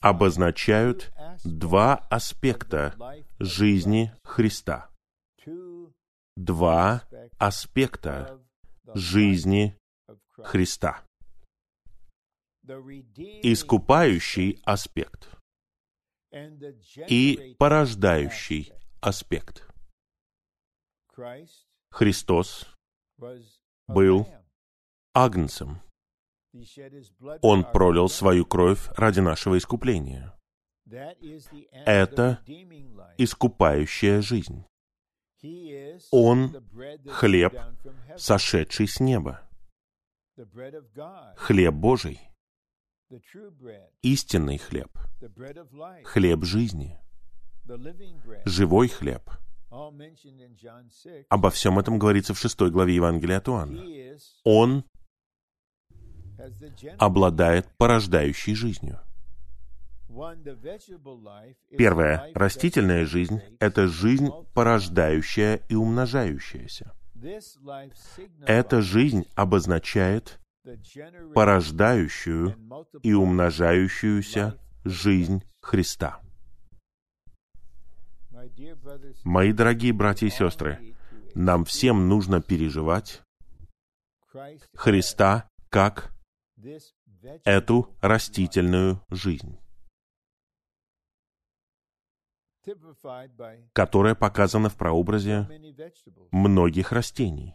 обозначают два аспекта жизни. Христа. Два аспекта жизни. Христа. Искупающий аспект и порождающий аспект. Христос был агнцем. Он пролил свою кровь ради нашего искупления. Это. Искупающая жизнь, Он хлеб, сошедший с неба, хлеб Божий, истинный хлеб, хлеб жизни, живой хлеб. All mentioned in John 6. Обо всем этом говорится в шестой главе Евангелия от Иоанна. Он обладает порождающей жизнью. Первое. Растительная жизнь – это жизнь, порождающая и умножающаяся. Эта жизнь обозначает порождающую и умножающуюся жизнь Христа. Мои дорогие братья и сестры, нам всем нужно переживать Христа как эту растительную жизнь, которая показана в прообразе многих растений,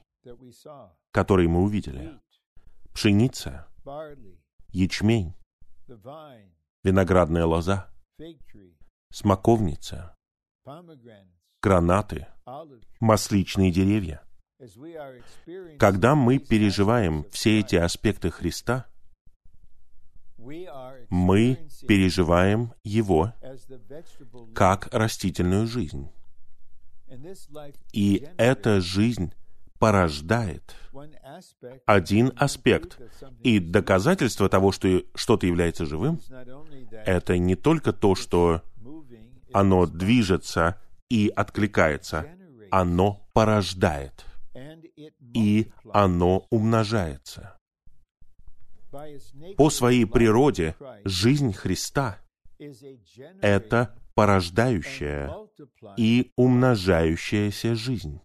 которые мы увидели. Пшеница, ячмень, виноградная лоза, смоковница, гранаты, масличные деревья. Когда мы переживаем все эти аспекты Христа, мы переживаем Его как растительную жизнь. И эта жизнь порождает один аспект. И доказательство того, что что-то является живым, это не только то, что оно движется и откликается, оно порождает. и оно умножается. По своей природе жизнь Христа — это порождающая и умножающаяся жизнь.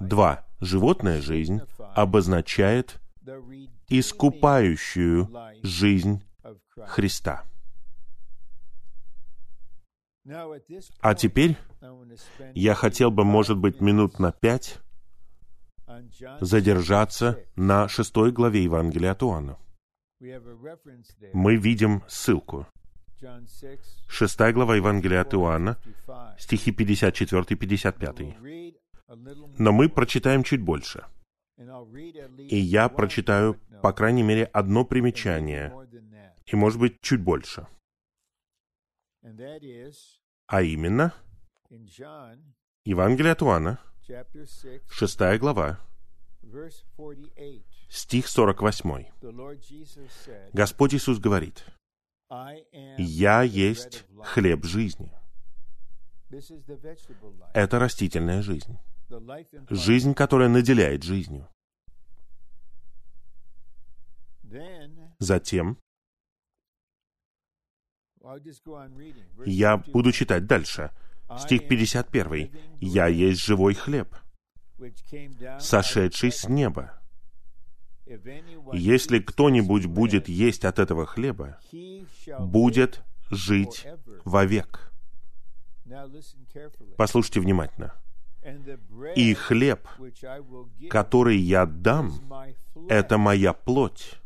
Два. Животная жизнь обозначает искупающую жизнь Христа. А теперь я хотел бы, может быть, минут на пять задержаться на шестой главе Евангелия от Иоанна. Мы видим ссылку. Шестая глава Евангелия от Иоанна, стихи 54-55. Но мы прочитаем чуть больше. И я прочитаю, по крайней мере, одно примечание, и, может быть, чуть больше. А именно, Евангелие от Иоанна, шестая глава, стих 48. Господь Иисус говорит, «Я есть хлеб жизни». Это растительная жизнь. Жизнь, которая наделяет жизнью. Затем я буду читать дальше. Стих 51. «Я есть живой хлеб, сошедший с неба. Если кто-нибудь будет есть от этого хлеба, будет жить вовек». Послушайте внимательно. «И хлеб, который я дам, это моя плоть,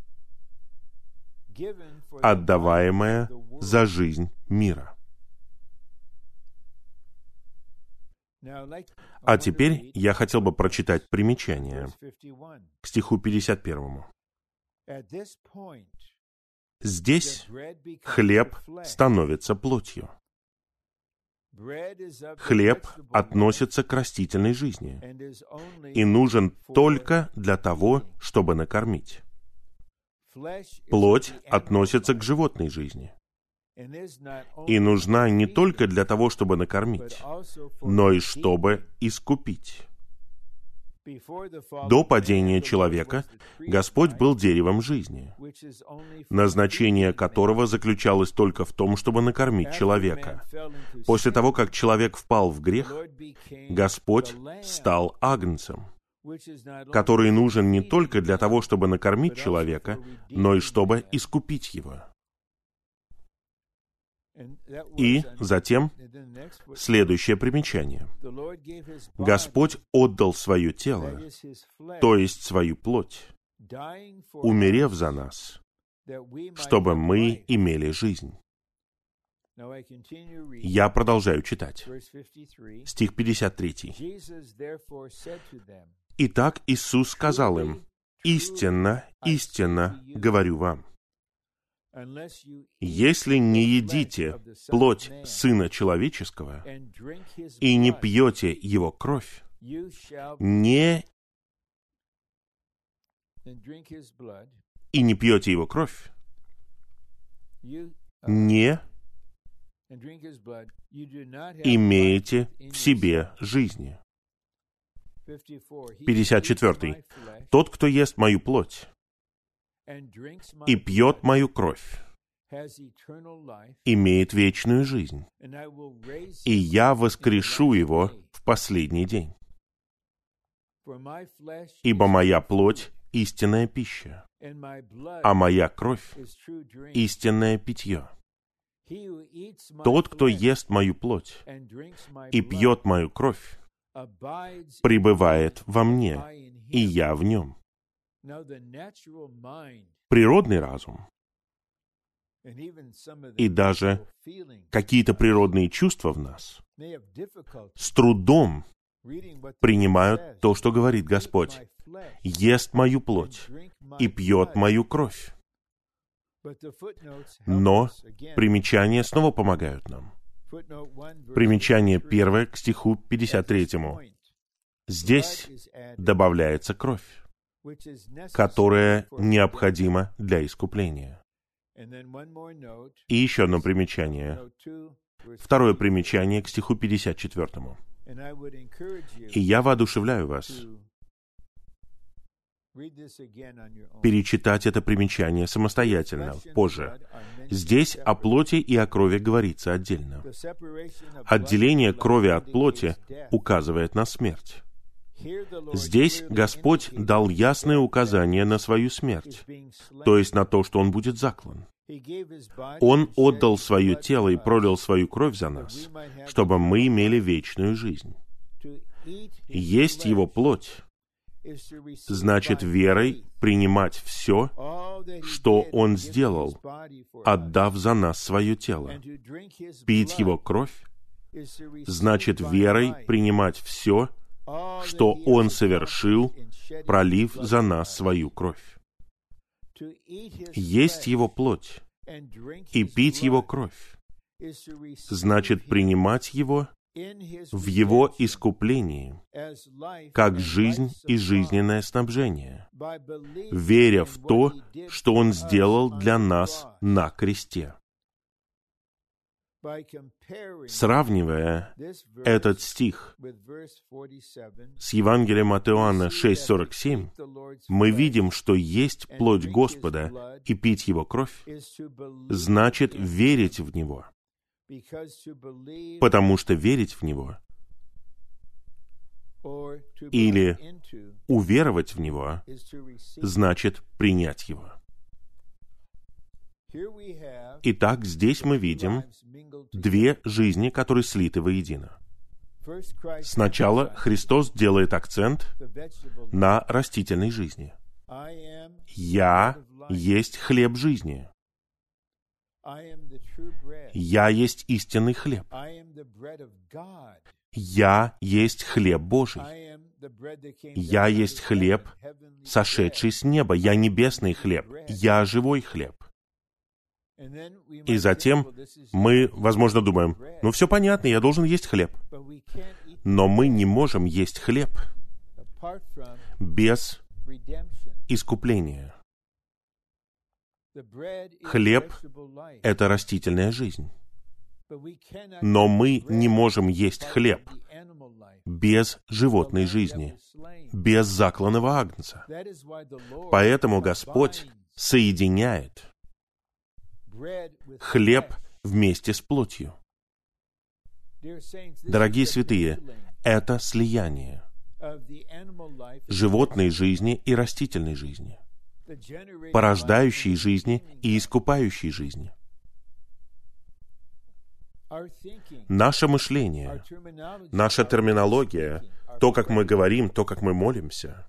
отдаваемая за жизнь мира». А теперь я хотел бы прочитать примечание к стиху 51. Здесь хлеб становится плотью. Хлеб относится к растительной жизни и нужен только для того, чтобы накормить. Плоть относится к животной жизни и нужна не только для того, чтобы накормить, но и чтобы искупить. До падения человека Господь был деревом жизни, назначение которого заключалось только в том, чтобы накормить человека. После того, как человек впал в грех, Господь стал агнцем, который нужен не только для того, чтобы накормить человека, но и чтобы искупить его. И затем следующее примечание. Господь отдал свое тело, то есть свою плоть, умерев за нас, чтобы мы имели жизнь. Я продолжаю читать. Стих 53. Итак, Иисус сказал им, «Истинно, истинно говорю вам, если не едите плоть Сына Человеческого и не пьете Его кровь, не и не пьете Его кровь, не имеете в себе жизни. 54. Тот, кто ест мою плоть и пьет мою кровь, имеет вечную жизнь, и я воскрешу его в последний день. Ибо моя плоть — истинная пища, а моя кровь — истинное питье. Тот, кто ест мою плоть и пьет мою кровь, пребывает во мне, и я в нем. Природный разум и даже какие-то природные чувства в нас с трудом принимают то, что говорит Господь. Ест мою плоть и пьет мою кровь. Но примечания снова помогают нам. Примечание первое к стиху 53. Здесь добавляется кровь, которая необходима для искупления. И еще одно примечание. Второе примечание к стиху 54. I would encourage you И я воодушевляю вас перечитать это примечание самостоятельно, позже. mentioned Здесь о плоти и о крови говорится отдельно. Отделение крови от плоти указывает на смерть. Здесь Господь дал ясное указание на свою смерть, то есть на то, что Он будет заклан. Он отдал свое тело и пролил свою кровь за нас, чтобы мы имели вечную жизнь. Есть Его плоть, значит верой принимать все, что Он сделал, отдав за нас свое тело. Пить Его кровь, значит верой принимать все, что Он совершил, пролив за нас свою кровь. Есть Его плоть и пить Его кровь, значит принимать Его в Его искуплении, как жизнь и жизненное снабжение, веря в то, что Он сделал для нас на кресте. Сравнивая этот стих with verse 47, с Евангелием от Иоанна we see that to 6.47, eat the Lord's мы видим, что есть плоть Господа и пить Его кровь, значит верить в Него, потому что верить в Него, или уверовать в Него, значит принять Его. Итак, здесь мы видим две жизни, которые слиты воедино. Сначала Христос делает акцент на растительной жизни. «Я есть хлеб жизни. Я есть истинный хлеб. Я есть хлеб Божий, Я есть хлеб, сошедший с неба. Я небесный хлеб. Я живой хлеб. И затем мы, возможно, думаем, ну все понятно, я должен есть хлеб. Но мы не можем есть хлеб без искупления. Хлеб. Это растительная жизнь. Но мы не можем есть хлеб без животной жизни, без закланного агнца. Поэтому Господь соединяет хлеб вместе с плотью. Дорогие святые, это слияние животной жизни и растительной жизни, порождающей жизни и искупающей жизни. Наше мышление, наша терминология, то, как мы говорим, то, как мы молимся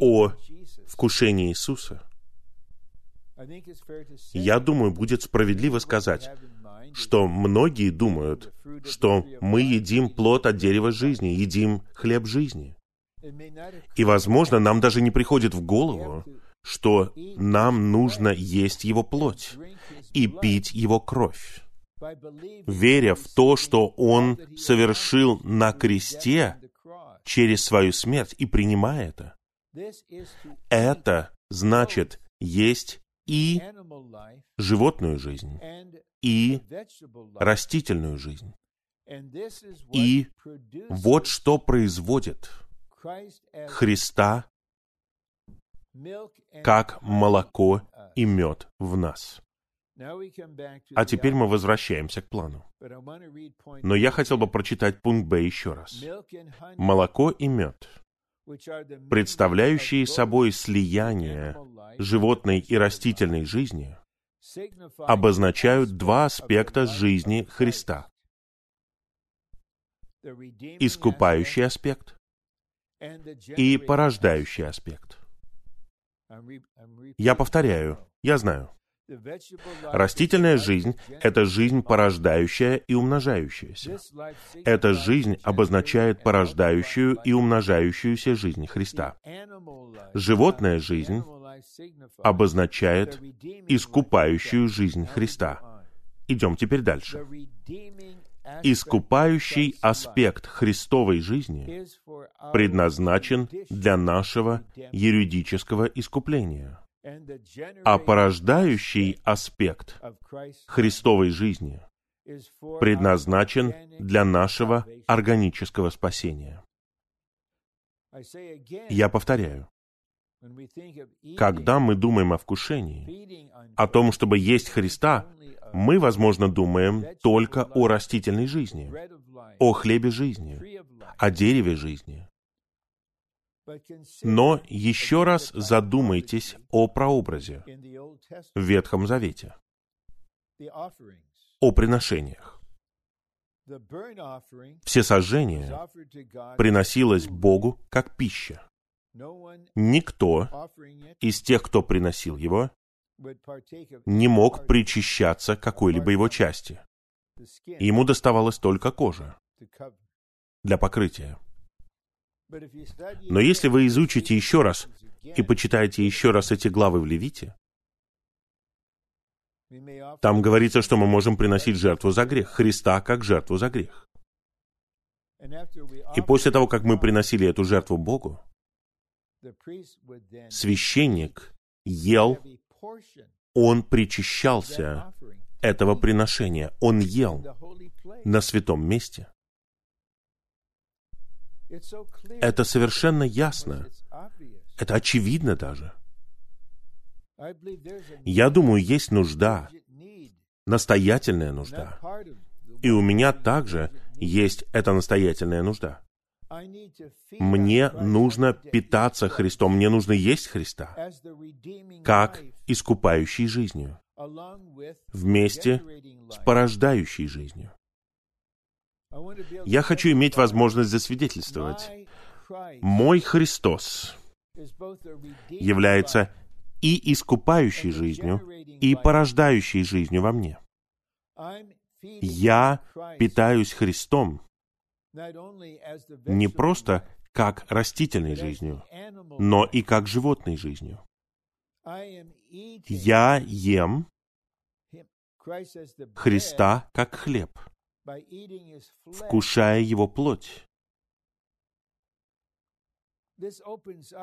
о вкушении Иисуса, я думаю, будет справедливо сказать, что многие думают, что мы едим плод от дерева жизни, едим хлеб жизни. И, возможно, нам даже не приходит в голову, что нам нужно есть его плоть и пить его кровь, веря в то, что Он совершил на кресте через свою смерть и принимая это. Это значит есть и животную жизнь, и растительную жизнь. И Вот что производит Христа как молоко и мед в нас. А теперь мы возвращаемся к плану. Но я хотел бы прочитать пункт Б еще раз. Молоко и мед, представляющие собой слияние животной и растительной жизни, обозначают два аспекта жизни. Христа. Искупающий аспект и порождающий аспект. Я повторяю, я знаю. Растительная жизнь это жизнь, порождающая и умножающаяся. Эта жизнь обозначает порождающую и умножающуюся жизнь Христа. Животная жизнь обозначает искупающую жизнь Христа. Идем теперь дальше. Искупающий аспект Христовой жизни предназначен для нашего юридического искупления, а порождающий аспект Христовой жизни предназначен для нашего органического спасения. Я повторяю, когда мы думаем о вкушении, о том, чтобы есть Христа, мы, возможно, думаем только о растительной жизни, о хлебе жизни, о дереве жизни. Но еще раз задумайтесь о прообразе в Ветхом Завете, о приношениях. Все сожжения приносилось Богу как пища. Никто из тех, кто приносил его, не мог причащаться какой-либо его части. Ему доставалась только кожа для покрытия. Но если вы изучите еще раз и почитаете еще раз эти главы в Левите, там говорится, что мы можем приносить жертву за грех, Христа как жертву за грех. И после того, как мы приносили эту жертву Богу, священник ел, он причащался этого приношения, он ел на святом месте. Это совершенно ясно. Это очевидно даже. Я думаю, есть нужда, настоятельная нужда. И у меня также есть эта настоятельная нужда. Мне нужно питаться Христом, мне нужно есть Христа, как искупающей жизнью, вместе с порождающей жизнью. Я хочу иметь возможность засвидетельствовать. Мой Христос является и искупающей жизнью, и порождающей жизнью во мне. Я питаюсь Христом не просто как растительной жизнью, но и как животной жизнью. Я ем Христа как хлеб вкушая его плоть.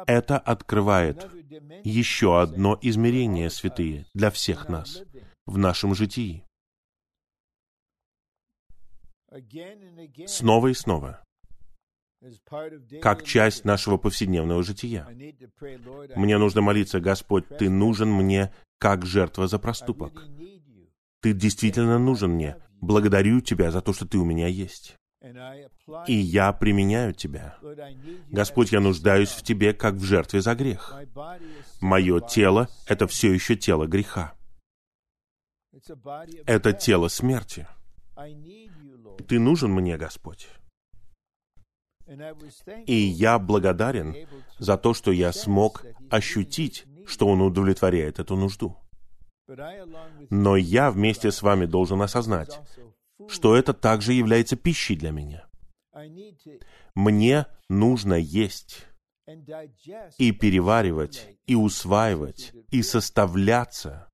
Это открывает еще одно измерение, святые, для всех нас в нашем житии. Снова и снова, как часть нашего повседневного жития. Мне нужно молиться, Господь, Ты нужен мне как жертва за проступок. Ты действительно нужен мне. Благодарю Тебя за то, что Ты у меня есть. И я применяю Тебя. Господь, я нуждаюсь в Тебе, как в жертве за грех. Мое тело — это все еще тело греха. Это тело смерти. Ты нужен мне, Господь. И я благодарен за то, что я смог ощутить, что Он удовлетворяет эту нужду. Но я вместе с вами должен осознать, что это также является пищей для меня. Мне нужно есть и переваривать, и усваивать, и составляться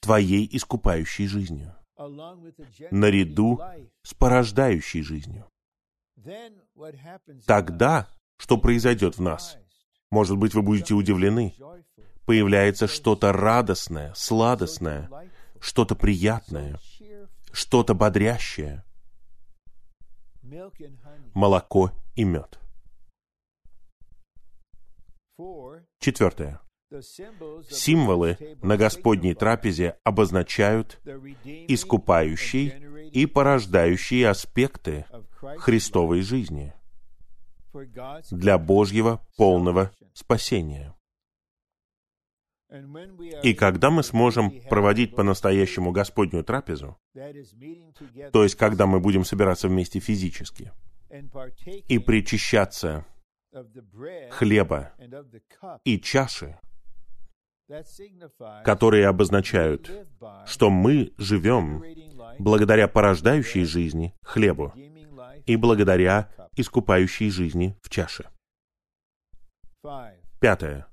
твоей искупающей жизнью, наряду с порождающей жизнью. Тогда что произойдет в нас? Может быть, вы будете удивлены. Появляется что-то радостное, сладостное, что-то приятное, что-то бодрящее. Молоко и мед. Четвертое. Символы на Господней трапезе обозначают искупающие и порождающие аспекты Христовой жизни для Божьего полного спасения. И когда мы сможем проводить по-настоящему Господнюю трапезу, то есть когда мы будем собираться вместе физически и причащаться хлеба и чаши, которые обозначают, что мы живем благодаря порождающей жизни хлебу и благодаря искупающей жизни в чаше. Пятое.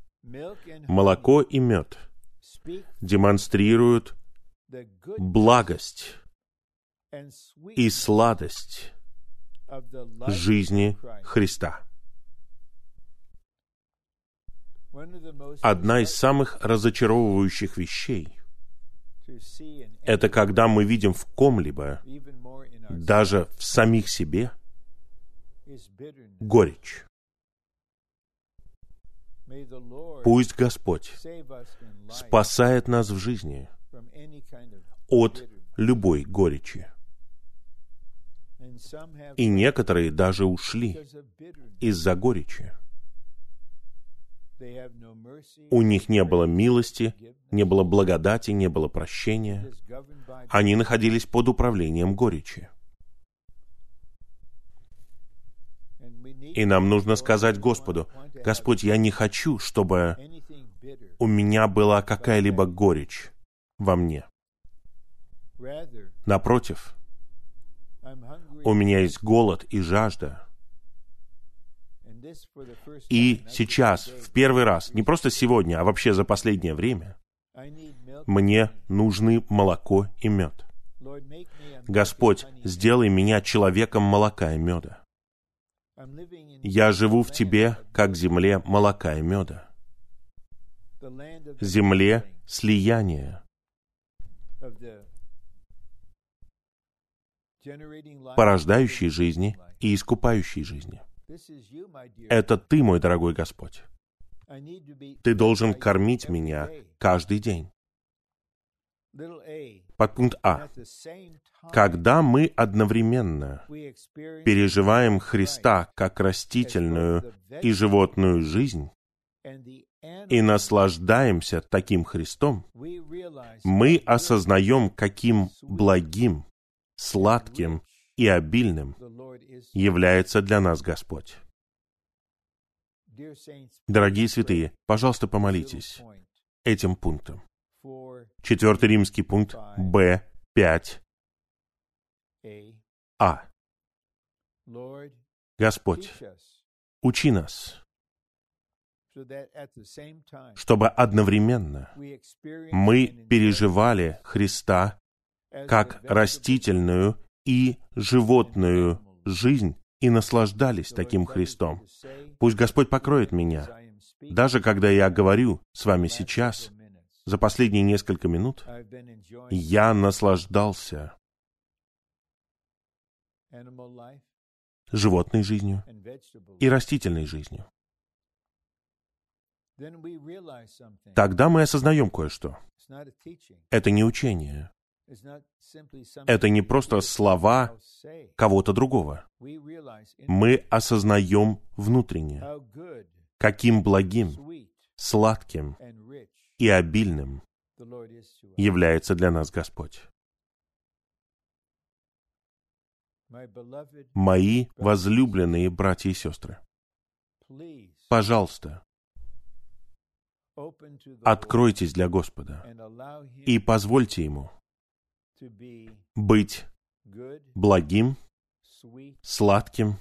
Молоко и мед демонстрируют благость и сладость жизни Христа. Одна из самых разочаровывающих вещей Это когда мы видим в ком-либо, даже в самих себе, горечь. Пусть Господь спасает нас в жизни от любой горечи. И некоторые даже ушли из-за горечи. У них не было милости, не было благодати, не было прощения. Они находились под управлением горечи. И нам нужно сказать Господу, Господь, я не хочу, чтобы у меня была какая-либо горечь во мне. Напротив, у меня есть голод и жажда. И сейчас, в первый раз, не просто сегодня, а вообще за последнее время, мне нужны молоко и мед. Господь, сделай меня человеком молока и меда. Я живу в Тебе, как земле молока и меда. Земле слияния, порождающей жизни и искупающей жизни. Это Ты, мой дорогой Господь. Ты должен кормить меня каждый день. Little A. Подпункт А. Когда мы одновременно переживаем Христа как растительную и животную жизнь и наслаждаемся таким Христом, мы осознаем, каким благим, сладким и обильным является для нас Господь. Дорогие святые, пожалуйста, помолитесь этим пунктом. Четвертый римский пункт Б 5 A. А. Господь, учи нас, чтобы одновременно мы переживали Христа как растительную и животную жизнь и наслаждались таким Христом. Пусть Господь покроет меня, даже когда я говорю с вами сейчас, за последние несколько минут, я наслаждался животной жизнью и растительной жизнью. Тогда мы осознаем кое-что. Это не учение, Это не просто слова кого-то другого. Мы осознаем внутренне, каким благим, сладким и обильным является для нас Господь. Мои возлюбленные братья и сестры, пожалуйста, откройтесь для Господа и позвольте Ему быть благим, сладким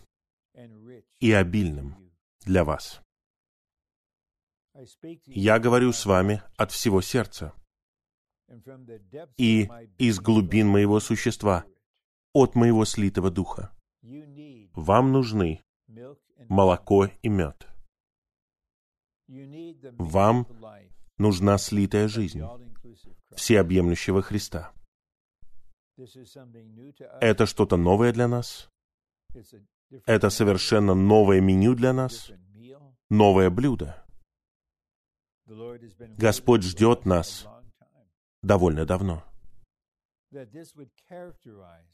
и обильным для вас. Я говорю с вами от всего сердца и из глубин моего существа, от моего слитого духа. Вам нужны молоко и мед. Вам Нужна слитая жизнь всеобъемлющего Христа. Это что-то новое для нас. Это совершенно новое меню для нас, новое блюдо. Господь ждет нас довольно давно.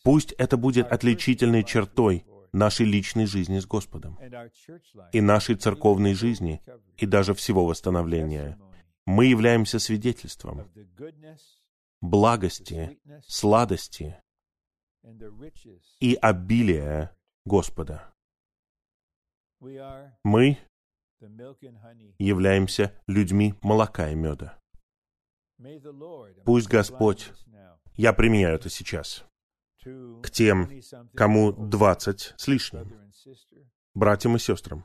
Пусть это будет отличительной чертой нашей личной жизни с Господом и нашей церковной жизни и даже всего восстановления. Мы являемся свидетельством благости, сладости и обилия Господа. Мы являемся людьми молока и меда. Пусть Господь Я применяю это сейчас к тем, 20-something кому 20 с лишним, братьям и сестрам,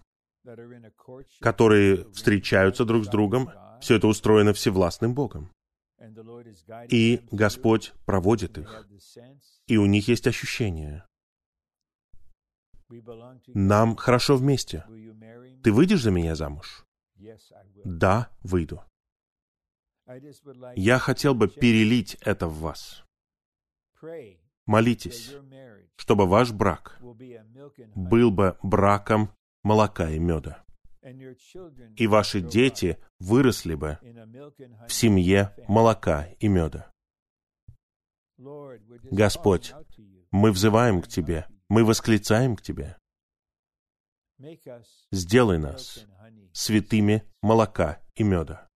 которые встречаются друг с другом. Все это устроено всевластным Богом. И Господь проводит их. И у них есть ощущение. Нам хорошо вместе. Ты выйдешь за меня замуж? Да, выйду. Я хотел бы перелить это в вас. Молитесь, чтобы ваш брак был бы браком молока и меда, и ваши дети выросли бы в семье молока и меда. Господь. Мы взываем к Тебе, мы восклицаем к Тебе. Сделай нас святыми молока и меда.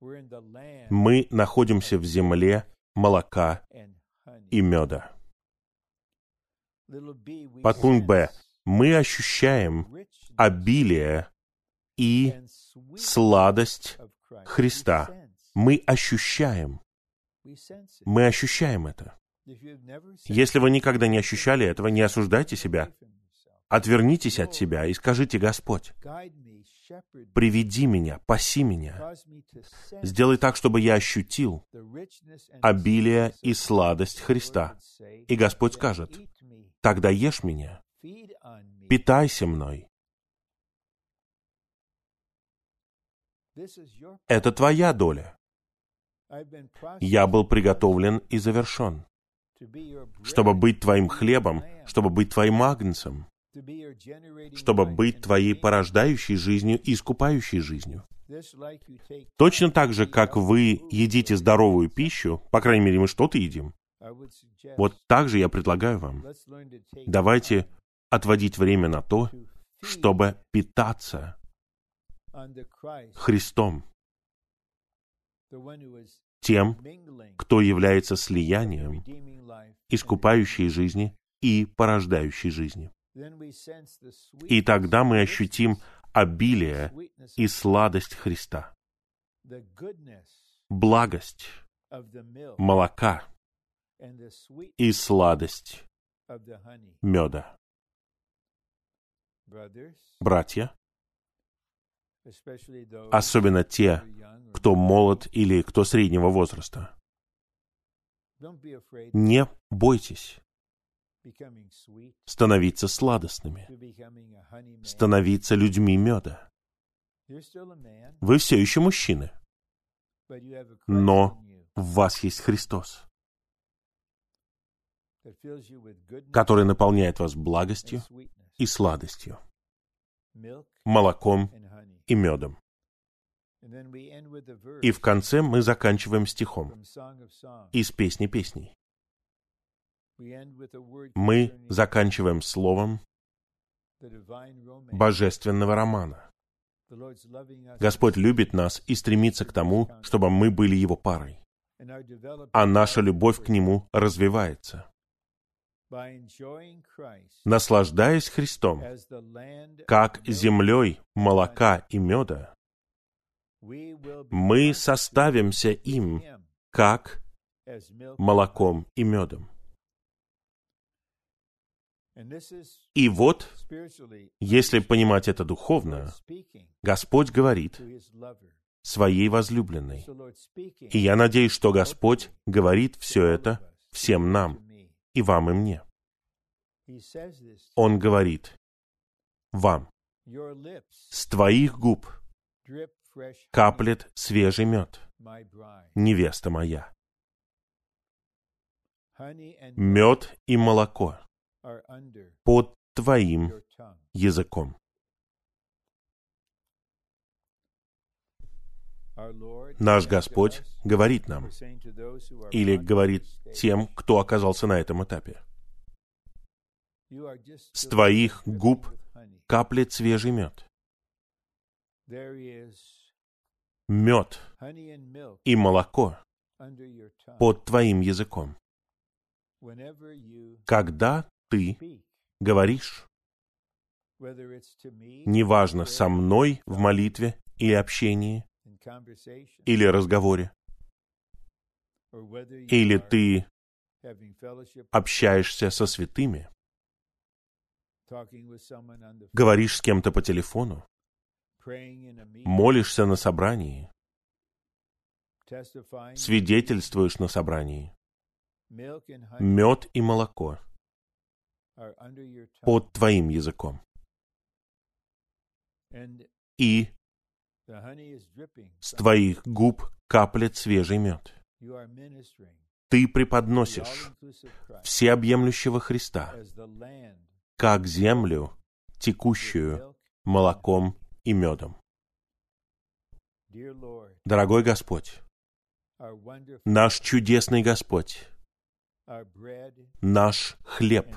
Мы находимся в земле молока и меда. We Подпункт Б. Мы ощущаем обилие и сладость. Христа. Мы ощущаем, мы ощущаем это. Если вы никогда не ощущали этого, не осуждайте себя. Отвернитесь от себя и скажите, Господь, приведи меня, паси меня. Сделай так, чтобы я ощутил обилие и сладость Христа. И Господь "Then скажет, Тогда ешь меня, feed on me." питайся мной. Это твоя доля. Я был приготовлен и завершен, чтобы быть твоим хлебом, чтобы быть твоим агнцем, чтобы быть твоей порождающей жизнью и искупающей жизнью. Точно так же, как вы едите здоровую пищу, по крайней мере, мы что-то едим, вот так же я предлагаю вам, давайте отводить время на то, чтобы питаться Христом, тем, кто является слиянием искупающей жизни и порождающей жизни. И тогда мы ощутим обилие и сладость Христа, благость молока и сладость меда. Братья, особенно те, кто молод или кто среднего возраста, не бойтесь становиться сладостными, становиться людьми меда. Вы все еще мужчины, Но в вас есть Христос, который наполняет вас благостью и сладостью, молоком. И медом. И в конце мы заканчиваем стихом из песни песней. Мы заканчиваем словом божественного романа. Господь любит нас и стремится к тому, чтобы мы были Его парой, а наша любовь к Нему развивается. Наслаждаясь Христом, как землей молока и меда, мы составимся им, как молоком и медом. И вот, если понимать это духовно, Господь говорит своей возлюбленной. И я надеюсь, что Господь говорит все это всем нам. И вам, и мне. Он говорит вам, с твоих губ каплет свежий мед, невеста моя. Мед и молоко под твоим языком. Наш Господь говорит нам, или говорит тем, кто оказался на этом этапе. С твоих губ каплет свежий мед. Мед и молоко под твоим языком. Когда ты говоришь, неважно, со мной в молитве или общении, или разговоре, или ты общаешься со святыми, говоришь с кем-то по телефону, молишься на собрании, свидетельствуешь на собрании. Мед и молоко под твоим языком. И с твоих губ каплет свежий мед. Ты преподносишь всеобъемлющего Христа, как землю, текущую молоком и медом. Дорогой Господь, наш чудесный Господь, наш хлеб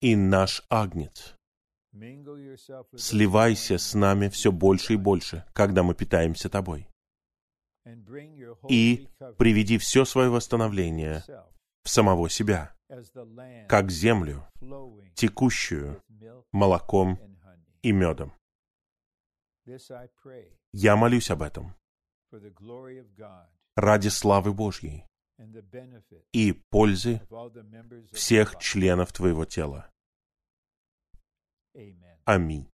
и наш агнец, сливайся с нами все больше и больше, когда мы питаемся Тобой, и приведи все свое восстановление в самого себя, как землю, текущую молоком и медом. Я молюсь об этом ради славы Божьей и пользы всех членов Твоего тела. Amen. Аминь.